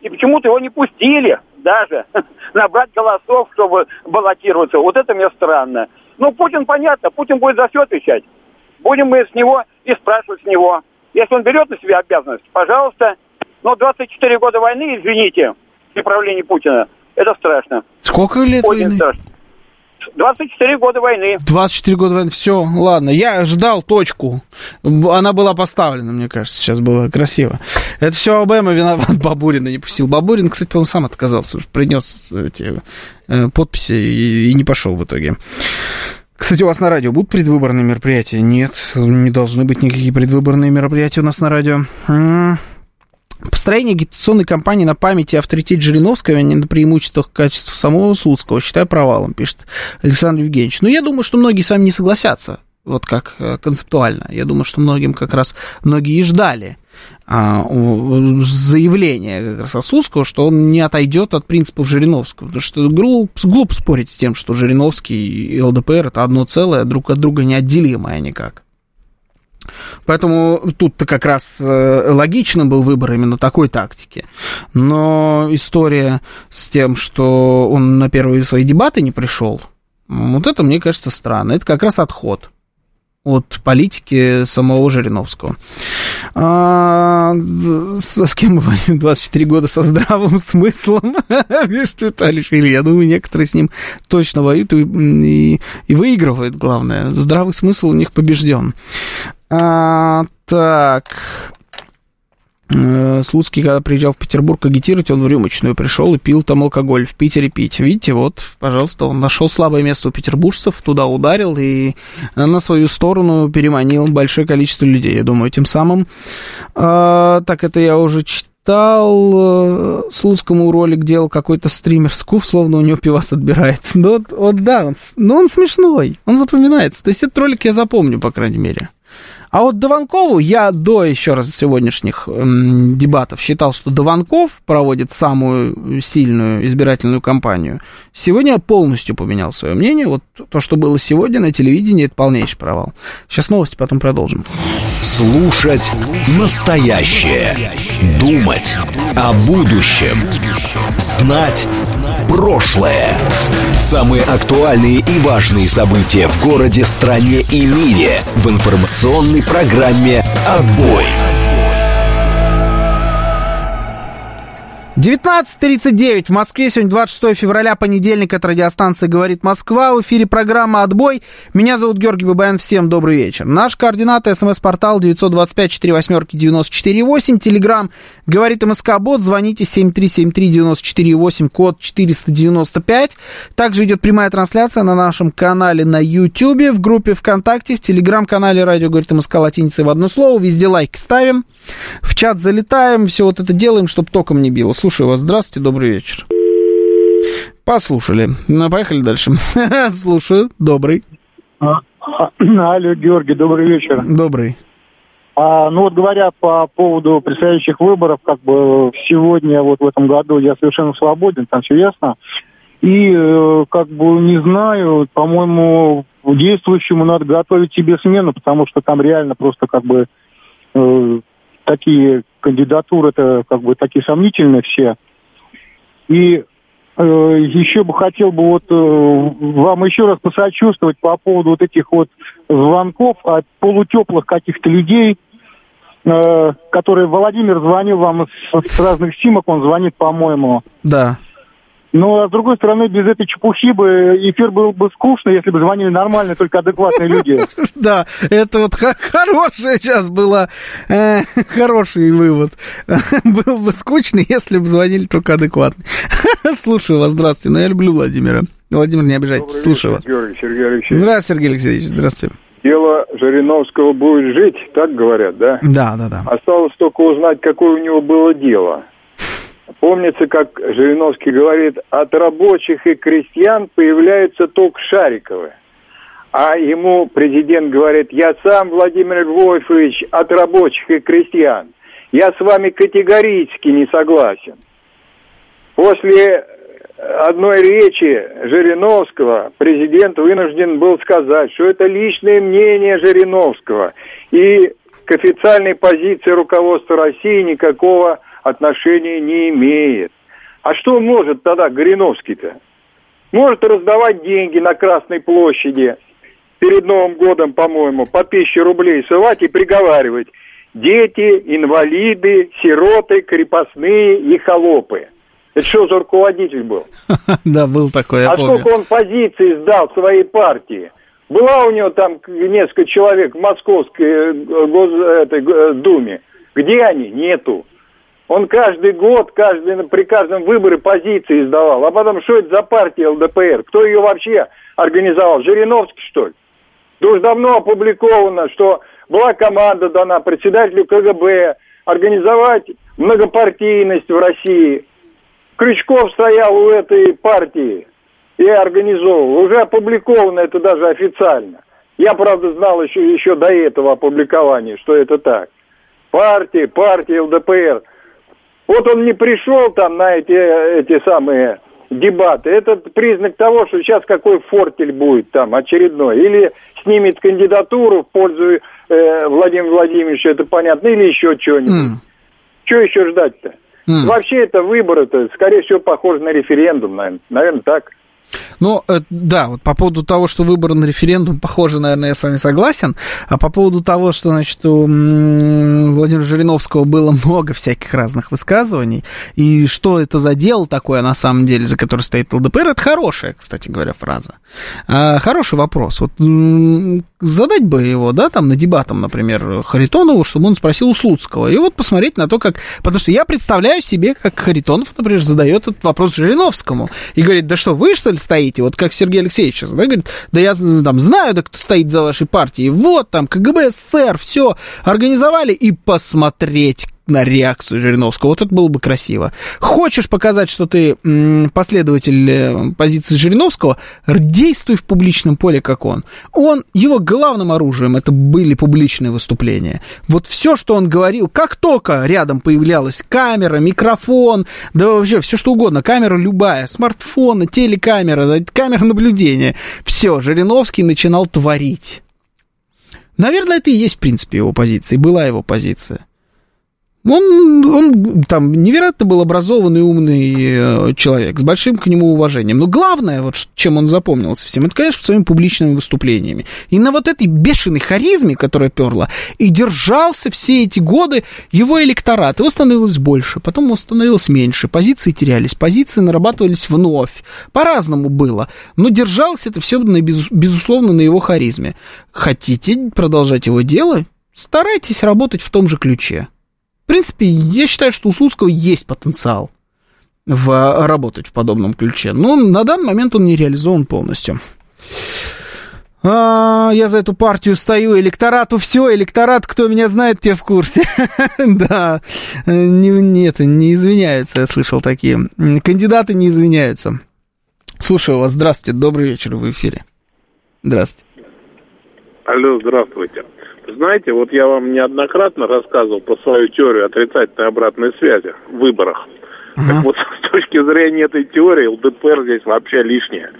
и почему-то его не пустили даже набрать голосов, чтобы баллотироваться. Вот это мне странно. Ну, Путин, понятно, Путин будет за все отвечать. Будем мы с него и спрашивать с него. Если он берет на себя обязанность, пожалуйста. Но 24 года войны, извините, при правлении Путина, это страшно. Сколько лет Очень войны? страшно. 24 года войны. 24 года войны, все, ладно, я ждал точку, она была поставлена, мне кажется, сейчас было красиво. Это все Обама виноват, Бабурина не пустил. Бабурин, кстати, по-моему, сам отказался, принес эти э, подписи и, и не пошел в итоге. Кстати, у вас на радио будут предвыборные мероприятия? Нет, не должны быть никакие предвыборные мероприятия у нас на радио. Построение агитационной кампании на памяти и авторитет Жириновского, а не на преимуществах качеств самого Слуцкого, считаю провалом, пишет Александр Евгеньевич. Но я думаю, что многие с вами не согласятся, вот как э, концептуально. Я думаю, что многим как раз, многие и ждали а, заявления как раз Осудского, что он не отойдет от принципов Жириновского. Потому что глуп, глупо спорить с тем, что Жириновский и ЛДПР это одно целое, друг от друга неотделимое никак. Поэтому тут-то как раз э, логично был выбор именно такой тактики. Но история с тем, что он на первые свои дебаты не пришел, вот это, мне кажется, странно. Это как раз отход от политики самого Жириновского. А, с, кем мы воюем 24 года со здравым смыслом? Пишет Виталий Швили. Я думаю, некоторые с ним точно воюют и, и, и выигрывают, главное. Здравый смысл у них побежден. А, так. Э, Слуцкий, когда приезжал в Петербург агитировать, он в рюмочную пришел и пил там алкоголь. В Питере пить. Видите, вот, пожалуйста, он нашел слабое место у петербуржцев, туда ударил и на свою сторону переманил большое количество людей, я думаю, тем самым. А, так, это я уже читал. Э, Слуцкому ролик делал какой-то стример Скуф, словно у него пивас отбирает. Ну, вот, вот да, он, но он смешной, он запоминается. То есть этот ролик я запомню, по крайней мере. А вот Дованкову я до еще раз сегодняшних дебатов считал, что Дованков проводит самую сильную избирательную кампанию. Сегодня я полностью поменял свое мнение. Вот то, что было сегодня на телевидении, это полнейший провал. Сейчас новости, потом продолжим. Слушать настоящее. Думать о будущем. Знать прошлое. Самые актуальные и важные события в городе, стране и мире в информационной программе «Отбой». 19.39 в Москве. Сегодня 26 февраля, понедельник. Это радиостанция «Говорит Москва». В эфире программа «Отбой». Меня зовут Георгий Бабаян. Всем добрый вечер. Наш координат смс-портал 925-48-94-8. Телеграмм «Говорит МСК Бот». Звоните 7373-94-8, код 495. Также идет прямая трансляция на нашем канале на YouTube, в группе ВКонтакте, в Телеграм-канале «Радио Говорит МСК» латиницей в одно слово. Везде лайки ставим, в чат залетаем, все вот это делаем, чтобы током не било. Слушаю вас. Здравствуйте, добрый вечер. Послушали. Ну, поехали дальше. Слушаю. Добрый. А, Алло, Георгий, добрый вечер. Добрый. А, ну вот говоря по поводу предстоящих выборов, как бы сегодня, вот в этом году я совершенно свободен, там все ясно. И э, как бы не знаю, по-моему, действующему надо готовить себе смену, потому что там реально просто как бы э, такие кандидатуры это как бы такие сомнительные все. И э, еще бы хотел бы вот э, вам еще раз посочувствовать по поводу вот этих вот звонков от полутеплых каких-то людей, э, которые Владимир звонил вам с, с разных симок, он звонит, по-моему. Да. Но, а с другой стороны, без этой чепухи бы эфир был бы скучно, если бы звонили нормальные, только адекватные люди. Да, это вот хорошее сейчас было, э, хороший вывод. Был бы скучный, если бы звонили только адекватные. Слушаю вас, здравствуйте. Но я люблю Владимира. Владимир, не обижайтесь, слушаю вас. Сергей Алексеевич. Здравствуйте, Сергей Алексеевич, здравствуйте. Дело Жириновского будет жить, так говорят, да? Да, да, да. Осталось только узнать, какое у него было дело. Помнится, как Жириновский говорит, от рабочих и крестьян появляются только Шариковы. А ему президент говорит, я сам, Владимир Львович, от рабочих и крестьян. Я с вами категорически не согласен. После одной речи Жириновского президент вынужден был сказать, что это личное мнение Жириновского. И к официальной позиции руководства России никакого отношения не имеет. А что может тогда Гориновский-то? Может раздавать деньги на Красной площади перед Новым годом, по-моему, по тысяче рублей сывать и приговаривать. Дети, инвалиды, сироты, крепостные и холопы. Это что за руководитель был? Да, был такой, я А помню. сколько он позиций сдал своей партии? Была у него там несколько человек в Московской э, э, Думе. Где они? Нету. Он каждый год, каждый, при каждом выборе позиции сдавал. А потом, что это за партия ЛДПР? Кто ее вообще организовал? Жириновский, что ли? Да уж давно опубликовано, что была команда дана председателю КГБ организовать многопартийность в России. Крючков стоял у этой партии и организовывал. Уже опубликовано это даже официально. Я, правда, знал еще, еще до этого опубликования, что это так. Партия, партия ЛДПР. Вот он не пришел там на эти, эти самые дебаты. Это признак того, что сейчас какой фортель будет там очередной. Или снимет кандидатуру в пользу э, Владимира Владимировича, это понятно, или еще что-нибудь. М. Что еще ждать-то? Вообще это выборы-то, скорее всего, похоже на референдум, наверное. Наверное, так. Ну, э, да, вот по поводу того, что выборы на референдум, похоже, наверное, я с вами согласен. А по поводу того, что, значит, у Владимира Жириновского было много всяких разных высказываний, и что это за дело такое, на самом деле, за которое стоит ЛДПР, это хорошая, кстати говоря, фраза. А, хороший вопрос. Вот задать бы его, да, там, на дебатом, например, Харитонову, чтобы он спросил у Слуцкого. И вот посмотреть на то, как... Потому что я представляю себе, как Харитонов, например, задает этот вопрос Жириновскому. И говорит, да что, вы, что ли, стоите? Вот как Сергей Алексеевич сейчас, да, говорит, да я там знаю, да кто стоит за вашей партией. Вот там КГБ, СССР, все организовали и посмотреть, на реакцию Жириновского. Вот это было бы красиво. Хочешь показать, что ты последователь э, позиции Жириновского, действуй в публичном поле, как он. Он, его главным оружием это были публичные выступления. Вот все, что он говорил, как только рядом появлялась камера, микрофон, да вообще все что угодно, камера любая, смартфон, телекамера, камера наблюдения, все, Жириновский начинал творить. Наверное, это и есть, в принципе, его позиция, была его позиция. Он, он там невероятно был образованный, умный э, человек, с большим к нему уважением. Но главное, вот чем он запомнился всем, это, конечно, своими публичными выступлениями. И на вот этой бешеной харизме, которая перла, и держался все эти годы его электорат. Его становилось больше, потом его становилось меньше. Позиции терялись, позиции нарабатывались вновь. По-разному было. Но держалось это все, на, безусловно, на его харизме. Хотите продолжать его дело? Старайтесь работать в том же ключе. Принципе, я считаю, что у Слуцкого есть потенциал в, работать в подобном ключе. Но на данный момент он не реализован полностью. А, я за эту партию стою, электорату все, электорат, кто меня знает, те в курсе. да, не, нет, не извиняются, я слышал такие. Кандидаты не извиняются. Слушаю вас, здравствуйте, добрый вечер, в эфире. Здравствуйте. Алло, здравствуйте. Знаете, вот я вам неоднократно рассказывал по свою теорию отрицательной обратной связи в выборах. Так вот, с точки зрения этой теории, ЛДПР здесь вообще лишнее.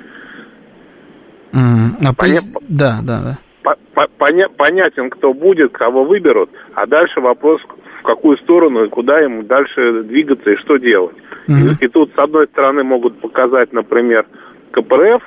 А Поня... Да, да, да. Поня... Понятен, кто будет, кого выберут, а дальше вопрос, в какую сторону и куда ему дальше двигаться и что делать. Uh-huh. И, и тут, с одной стороны, могут показать, например, КПРФ,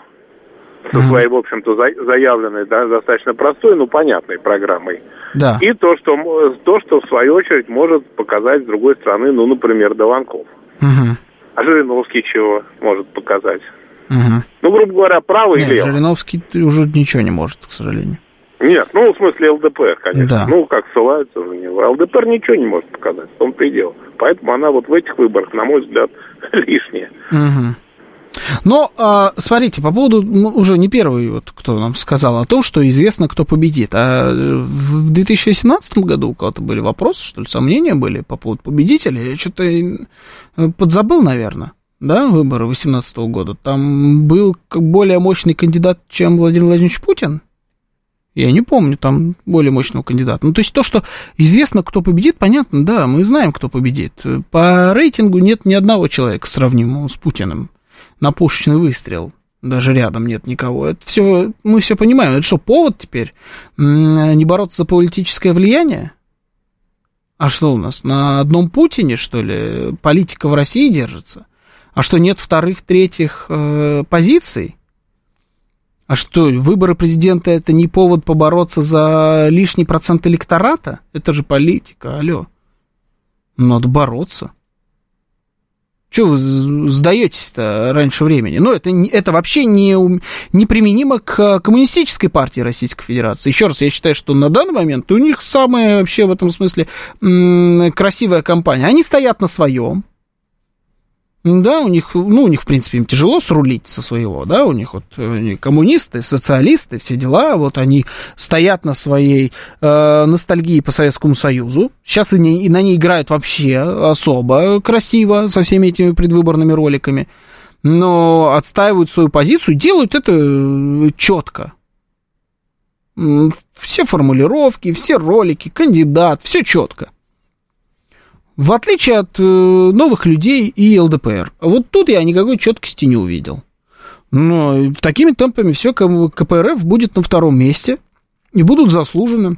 со своей, в общем-то, заявленной, да, достаточно простой, но понятной программой. Да. И то что, то, что в свою очередь может показать с другой стороны, ну, например, Дованков. Угу. А Жириновский чего может показать? Угу. Ну, грубо говоря, право Нет, или лево. Жириновский уже ничего не может, к сожалению. Нет, ну, в смысле ЛДПР, конечно. Да. Ну, как ссылаются на него. ЛДПР ничего не может показать, в том-то и дело. Поэтому она вот в этих выборах, на мой взгляд, лишняя. Угу. Но, а, смотрите, по поводу, ну, уже не первый, вот, кто нам сказал о том, что известно, кто победит. А в 2018 году у кого-то были вопросы, что ли, сомнения были по поводу победителя. Я что-то э, подзабыл, наверное, да, выборы 2018 года. Там был более мощный кандидат, чем Владимир Владимирович Путин. Я не помню там более мощного кандидата. Ну, то есть то, что известно, кто победит, понятно, да, мы знаем, кто победит. По рейтингу нет ни одного человека, сравнимого с Путиным на пушечный выстрел. Даже рядом нет никого. Это все, мы все понимаем. Это что, повод теперь не бороться за политическое влияние? А что у нас? На одном Путине, что ли, политика в России держится? А что, нет вторых, третьих э, позиций? А что, выборы президента это не повод побороться за лишний процент электората? Это же политика, алло. Надо бороться. Чего вы сдаетесь-то раньше времени? Ну, это, это вообще не, неприменимо к коммунистической партии Российской Федерации. Еще раз, я считаю, что на данный момент у них самая вообще в этом смысле красивая компания. Они стоят на своем, да, у них, ну, у них, в принципе, им тяжело срулить со своего, да, у них вот они коммунисты, социалисты, все дела, вот они стоят на своей э, ностальгии по Советскому Союзу. Сейчас и, не, и на ней играют вообще особо красиво со всеми этими предвыборными роликами, но отстаивают свою позицию, делают это э, четко. Все формулировки, все ролики, кандидат, все четко. В отличие от э, новых людей и ЛДПР. Вот тут я никакой четкости не увидел. Но такими темпами все КПРФ будет на втором месте и будут заслужены.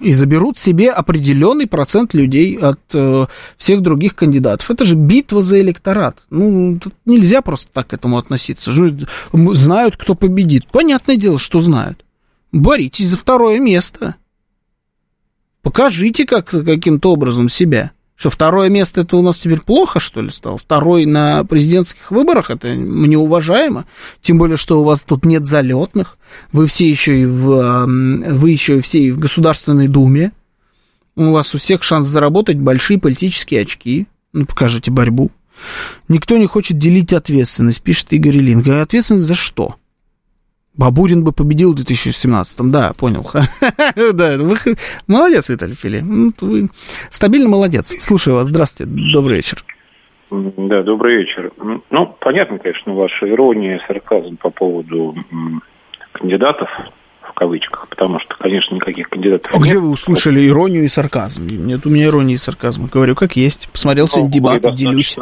И заберут себе определенный процент людей от э, всех других кандидатов. Это же битва за электорат. Ну, тут нельзя просто так к этому относиться. Знают, кто победит. Понятное дело, что знают. Боритесь за второе место. Покажите как, каким-то образом себя Что, второе место это у нас теперь плохо, что ли, стало? Второй на президентских выборах, это мне уважаемо. Тем более, что у вас тут нет залетных. Вы все еще и в, вы еще и все и в Государственной Думе. У вас у всех шанс заработать большие политические очки. Ну, покажите борьбу. Никто не хочет делить ответственность, пишет Игорь Илинг. А ответственность за что? Бабурин бы победил в 2017-м, да, понял. да, вы молодец, Виталий Фили. Ну, вы стабильно молодец. Слушаю вас, здравствуйте, добрый вечер. Да, добрый вечер. Ну, понятно, конечно, ваша ирония, сарказм по поводу кандидатов, в кавычках, потому что, конечно, никаких кандидатов А нет. где вы услышали иронию и сарказм? Нет у меня иронии и сарказма. Говорю, как есть. Посмотрел ну, сегодня дебаты, делюсь.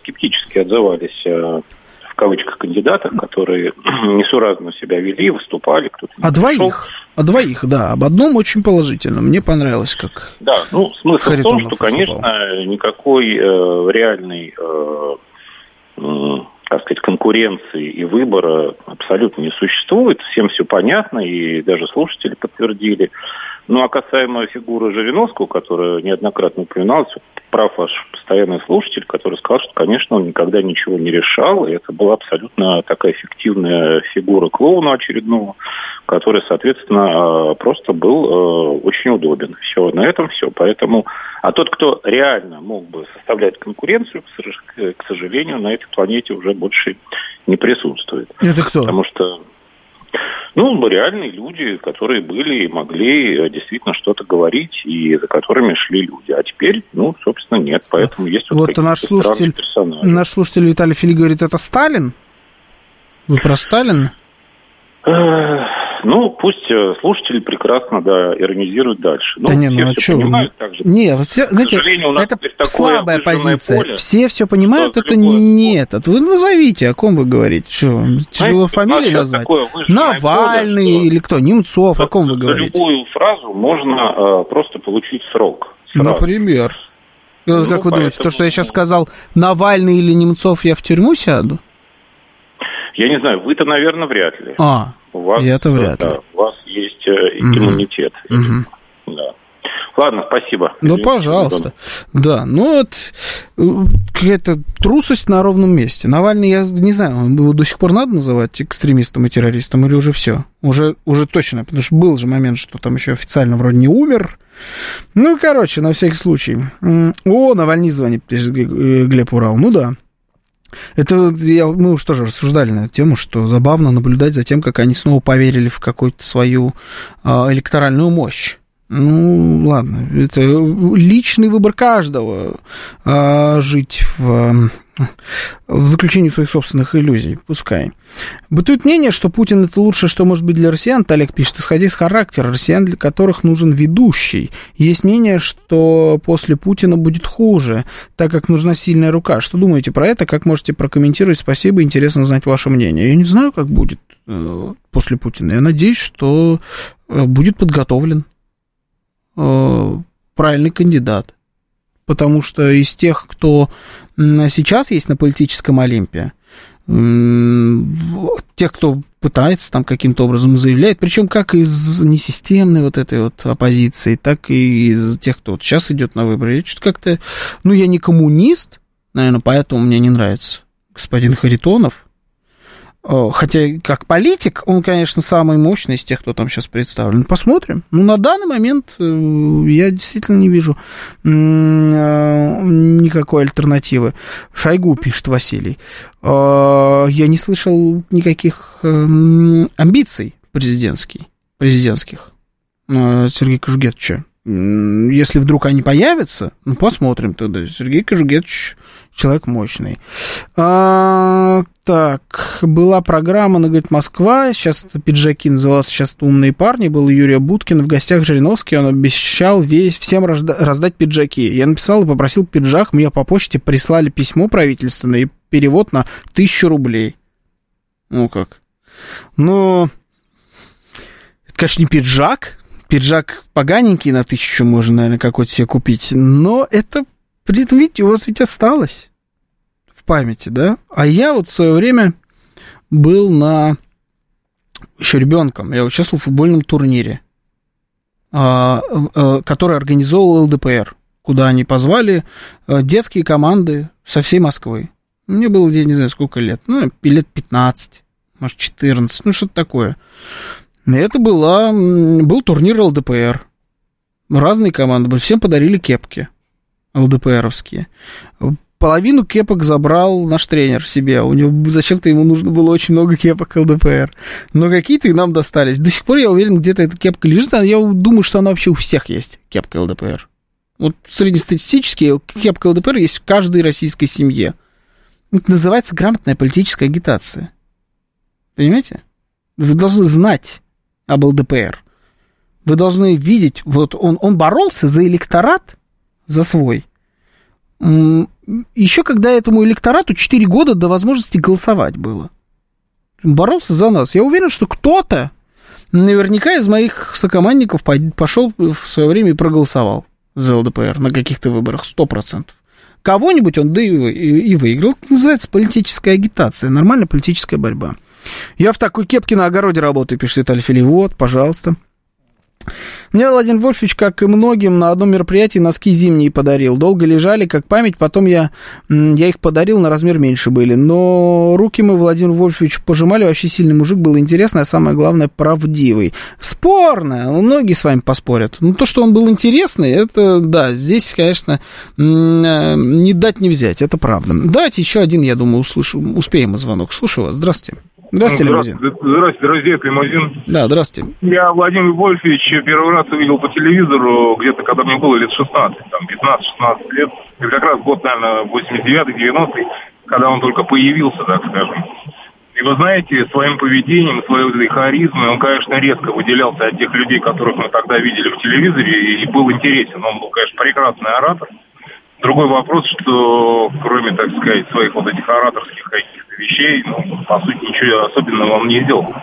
скептически отзывались э, кавычках кандидатах, которые несуразно себя вели, выступали, кто-то А двоих? А двоих, да. Об одном очень положительно. Мне понравилось, как Да, ну, смысл Харитонов в том, что, конечно, выступал. никакой э, реальной, э, э, так сказать, конкуренции и выбора абсолютно не существует. Всем все понятно, и даже слушатели подтвердили. Ну, а касаемо фигуры Жириновского, которая неоднократно упоминалась, прав ваш постоянный слушатель, который сказал, что, конечно, он никогда ничего не решал, и это была абсолютно такая фиктивная фигура клоуна очередного, который, соответственно, просто был э, очень удобен. Все, на этом все. Поэтому, а тот, кто реально мог бы составлять конкуренцию, к сожалению, на этой планете уже больше не присутствует. Это кто? Потому что ну, реальные люди, которые были и могли э, действительно что-то говорить, и за которыми шли люди. А теперь, ну, собственно, нет. Поэтому есть вот, вот наш слушатель, наш слушатель Виталий Фили говорит, это Сталин? Вы про Сталина? Ну, пусть э, слушатели прекрасно, да, иронизируют дальше. Ну, да не, ну а что? Понимают, также, не, все, знаете, это слабая позиция. Поле, все все понимают, это не этот. Вы назовите, о ком вы говорите. Что, тяжело фамилии назвать? Навальный поле, или кто? Немцов, о ком вы говорите? За любую фразу можно э, просто получить срок. Сразу. Например? Ну, как вы думаете, то, что я сейчас сказал, Навальный или Немцов, я в тюрьму сяду? Я не знаю, вы-то, наверное, вряд ли. А, у вас, и это вряд ли. Да, у вас есть э, иммунитет. Угу. Да. Ладно, спасибо. Ну, пожалуйста. Да, ну вот э, какая-то трусость на ровном месте. Навальный, я не знаю, его до сих пор надо называть экстремистом и террористом или уже все? Уже, уже точно, потому что был же момент, что там еще официально вроде не умер. Ну, короче, на всякий случай. О, Навальный звонит, пишет Глеб Урал. Ну да. Это я, мы уж тоже рассуждали на эту тему, что забавно наблюдать за тем, как они снова поверили в какую-то свою э, электоральную мощь. Ну, ладно, это личный выбор каждого э, жить в в заключении своих собственных иллюзий, пускай. Бытует мнение, что Путин это лучшее, что может быть для россиян, Олег пишет, исходя из характера россиян, для которых нужен ведущий. Есть мнение, что после Путина будет хуже, так как нужна сильная рука. Что думаете про это? Как можете прокомментировать? Спасибо, интересно знать ваше мнение. Я не знаю, как будет э, после Путина. Я надеюсь, что э, будет подготовлен э, правильный кандидат потому что из тех, кто сейчас есть на политическом Олимпе, тех, кто пытается там каким-то образом заявлять, причем как из несистемной вот этой вот оппозиции, так и из тех, кто вот сейчас идет на выборы. Я что-то как-то, ну, я не коммунист, наверное, поэтому мне не нравится господин Харитонов, Хотя, как политик, он, конечно, самый мощный из тех, кто там сейчас представлен. Посмотрим. Ну, на данный момент э, я действительно не вижу э, никакой альтернативы. Шойгу, пишет Василий. Э, я не слышал никаких амбиций президентских, президентских Сергея Кожугетовича. Если вдруг они появятся, ну, посмотрим тогда. Сергей Кожугетович человек мощный. А, так, была программа, она говорит, Москва, сейчас пиджаки назывался, сейчас умные парни, был Юрий Будкин, в гостях Жириновский, он обещал весь, всем разда- раздать пиджаки. Я написал и попросил пиджак, мне по почте прислали письмо правительственное и перевод на тысячу рублей. Ну как? Ну, это, конечно, не пиджак, пиджак поганенький на тысячу можно, наверное, какой-то себе купить, но это, видите, у вас ведь осталось памяти, да? А я вот в свое время был на еще ребенком, я участвовал в футбольном турнире, а, а, который организовывал ЛДПР. куда они позвали э, детские команды со всей Москвы. Мне было, я не знаю, сколько лет, ну, лет 15, может, 14, ну, что-то такое. Это была, был турнир ЛДПР. Разные команды были, всем подарили кепки ЛДПРовские. Половину кепок забрал наш тренер себе. У него зачем-то ему нужно было очень много кепок ЛДПР. Но какие-то и нам достались. До сих пор я уверен, где-то эта кепка лежит. А я думаю, что она вообще у всех есть, кепка ЛДПР. Вот среднестатистически кепка ЛДПР есть в каждой российской семье. Это называется грамотная политическая агитация. Понимаете? Вы должны знать об ЛДПР. Вы должны видеть, вот он, он боролся за электорат, за свой. Еще когда этому электорату 4 года до возможности голосовать было. Боролся за нас. Я уверен, что кто-то наверняка из моих сокомандников пошел в свое время и проголосовал за ЛДПР на каких-то выборах, 100%. Кого-нибудь он да и, выиграл. Это называется политическая агитация, нормальная политическая борьба. Я в такой кепке на огороде работаю, пишет Виталий. Вот, пожалуйста. Мне Владимир Вольфович, как и многим, на одном мероприятии носки зимние подарил. Долго лежали, как память, потом я, я их подарил, на размер меньше были. Но руки мы Владимир Вольфович пожимали, вообще сильный мужик, был интересный, а самое главное, правдивый. Спорно, многие с вами поспорят. Но то, что он был интересный, это, да, здесь, конечно, э, не дать не взять, это правда. Давайте еще один, я думаю, услышу, успеем звонок. Слушаю вас, здравствуйте. Здравствуйте, Лимузин. Здравствуйте, это Лимузин. Да, здравствуйте. Я Владимир Вольфович первый раз увидел по телевизору где-то, когда мне было лет 16, там, 15-16 лет. Это как раз год, наверное, 89-й, 90-й, когда он только появился, так скажем. И вы знаете, своим поведением, своей этой харизмой он, конечно, резко выделялся от тех людей, которых мы тогда видели в телевизоре, и был интересен. Он был, конечно, прекрасный оратор. Другой вопрос, что кроме, так сказать, своих вот этих ораторских каких-то вещей, ну, по сути, ничего особенного он не сделал.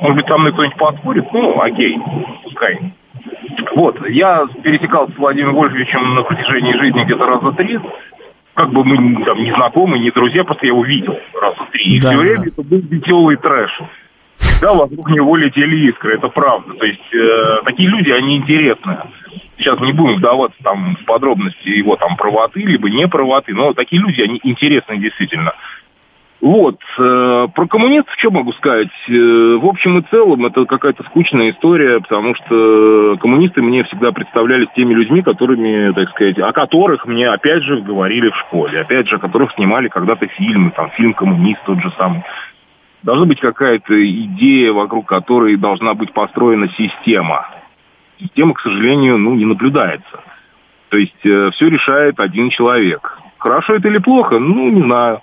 Может быть, там кто-нибудь поспорит, ну, окей, пускай. Вот, я пересекался с Владимиром Вольфовичем на протяжении жизни где-то раза три. Как бы мы там не знакомы, не друзья, просто я его видел раза три. И да, все время это был веселый трэш. Да, вокруг него летели искры, это правда. То есть э, такие люди, они интересные сейчас не будем вдаваться там в подробности его там правоты, либо не правоты, но такие люди, они интересны действительно. Вот, э, про коммунистов что могу сказать? Э, в общем и целом это какая-то скучная история, потому что коммунисты мне всегда представлялись теми людьми, которыми, так сказать, о которых мне опять же говорили в школе, опять же, о которых снимали когда-то фильмы, там фильм «Коммунист» тот же самый. Должна быть какая-то идея, вокруг которой должна быть построена система система, к сожалению, ну, не наблюдается. То есть э, все решает один человек. Хорошо это или плохо? Ну, не знаю.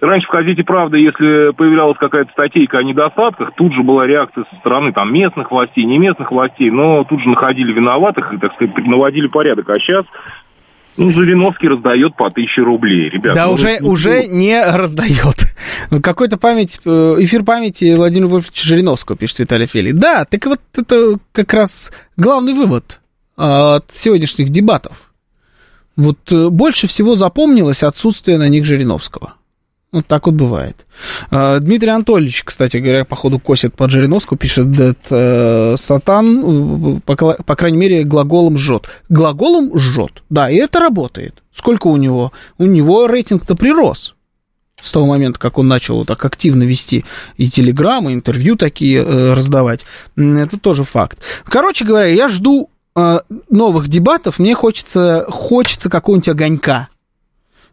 Раньше в газете «Правда», если появлялась какая-то статейка о недостатках, тут же была реакция со стороны там, местных властей, не местных властей, но тут же находили виноватых и, так сказать, наводили порядок. А сейчас ну, Жириновский раздает по тысяче рублей, ребята. Да, ну, уже, ну, уже не раздает. Какой-то память, э, эфир памяти Владимира Вольфовича Жириновского, пишет Виталий Фели. Да, так вот это как раз главный вывод от сегодняшних дебатов. Вот э, больше всего запомнилось отсутствие на них Жириновского. Вот так вот бывает. А, Дмитрий Анатольевич, кстати говоря, походу косит под Жириновскую, пишет that, э, Сатан, э, по, по крайней мере, глаголом жжет. Глаголом жжет, да, и это работает. Сколько у него? У него рейтинг-то прирос с того момента, как он начал так активно вести и телеграммы, интервью такие э, раздавать. Это тоже факт. Короче говоря, я жду э, новых дебатов, мне хочется, хочется какого-нибудь огонька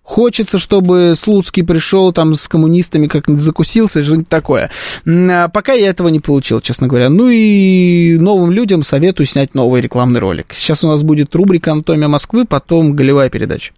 Хочется, чтобы Слуцкий пришел там с коммунистами как-нибудь закусился, что-нибудь такое. А пока я этого не получил, честно говоря. Ну и новым людям советую снять новый рекламный ролик. Сейчас у нас будет рубрика «Анатомия Москвы», потом голевая передача.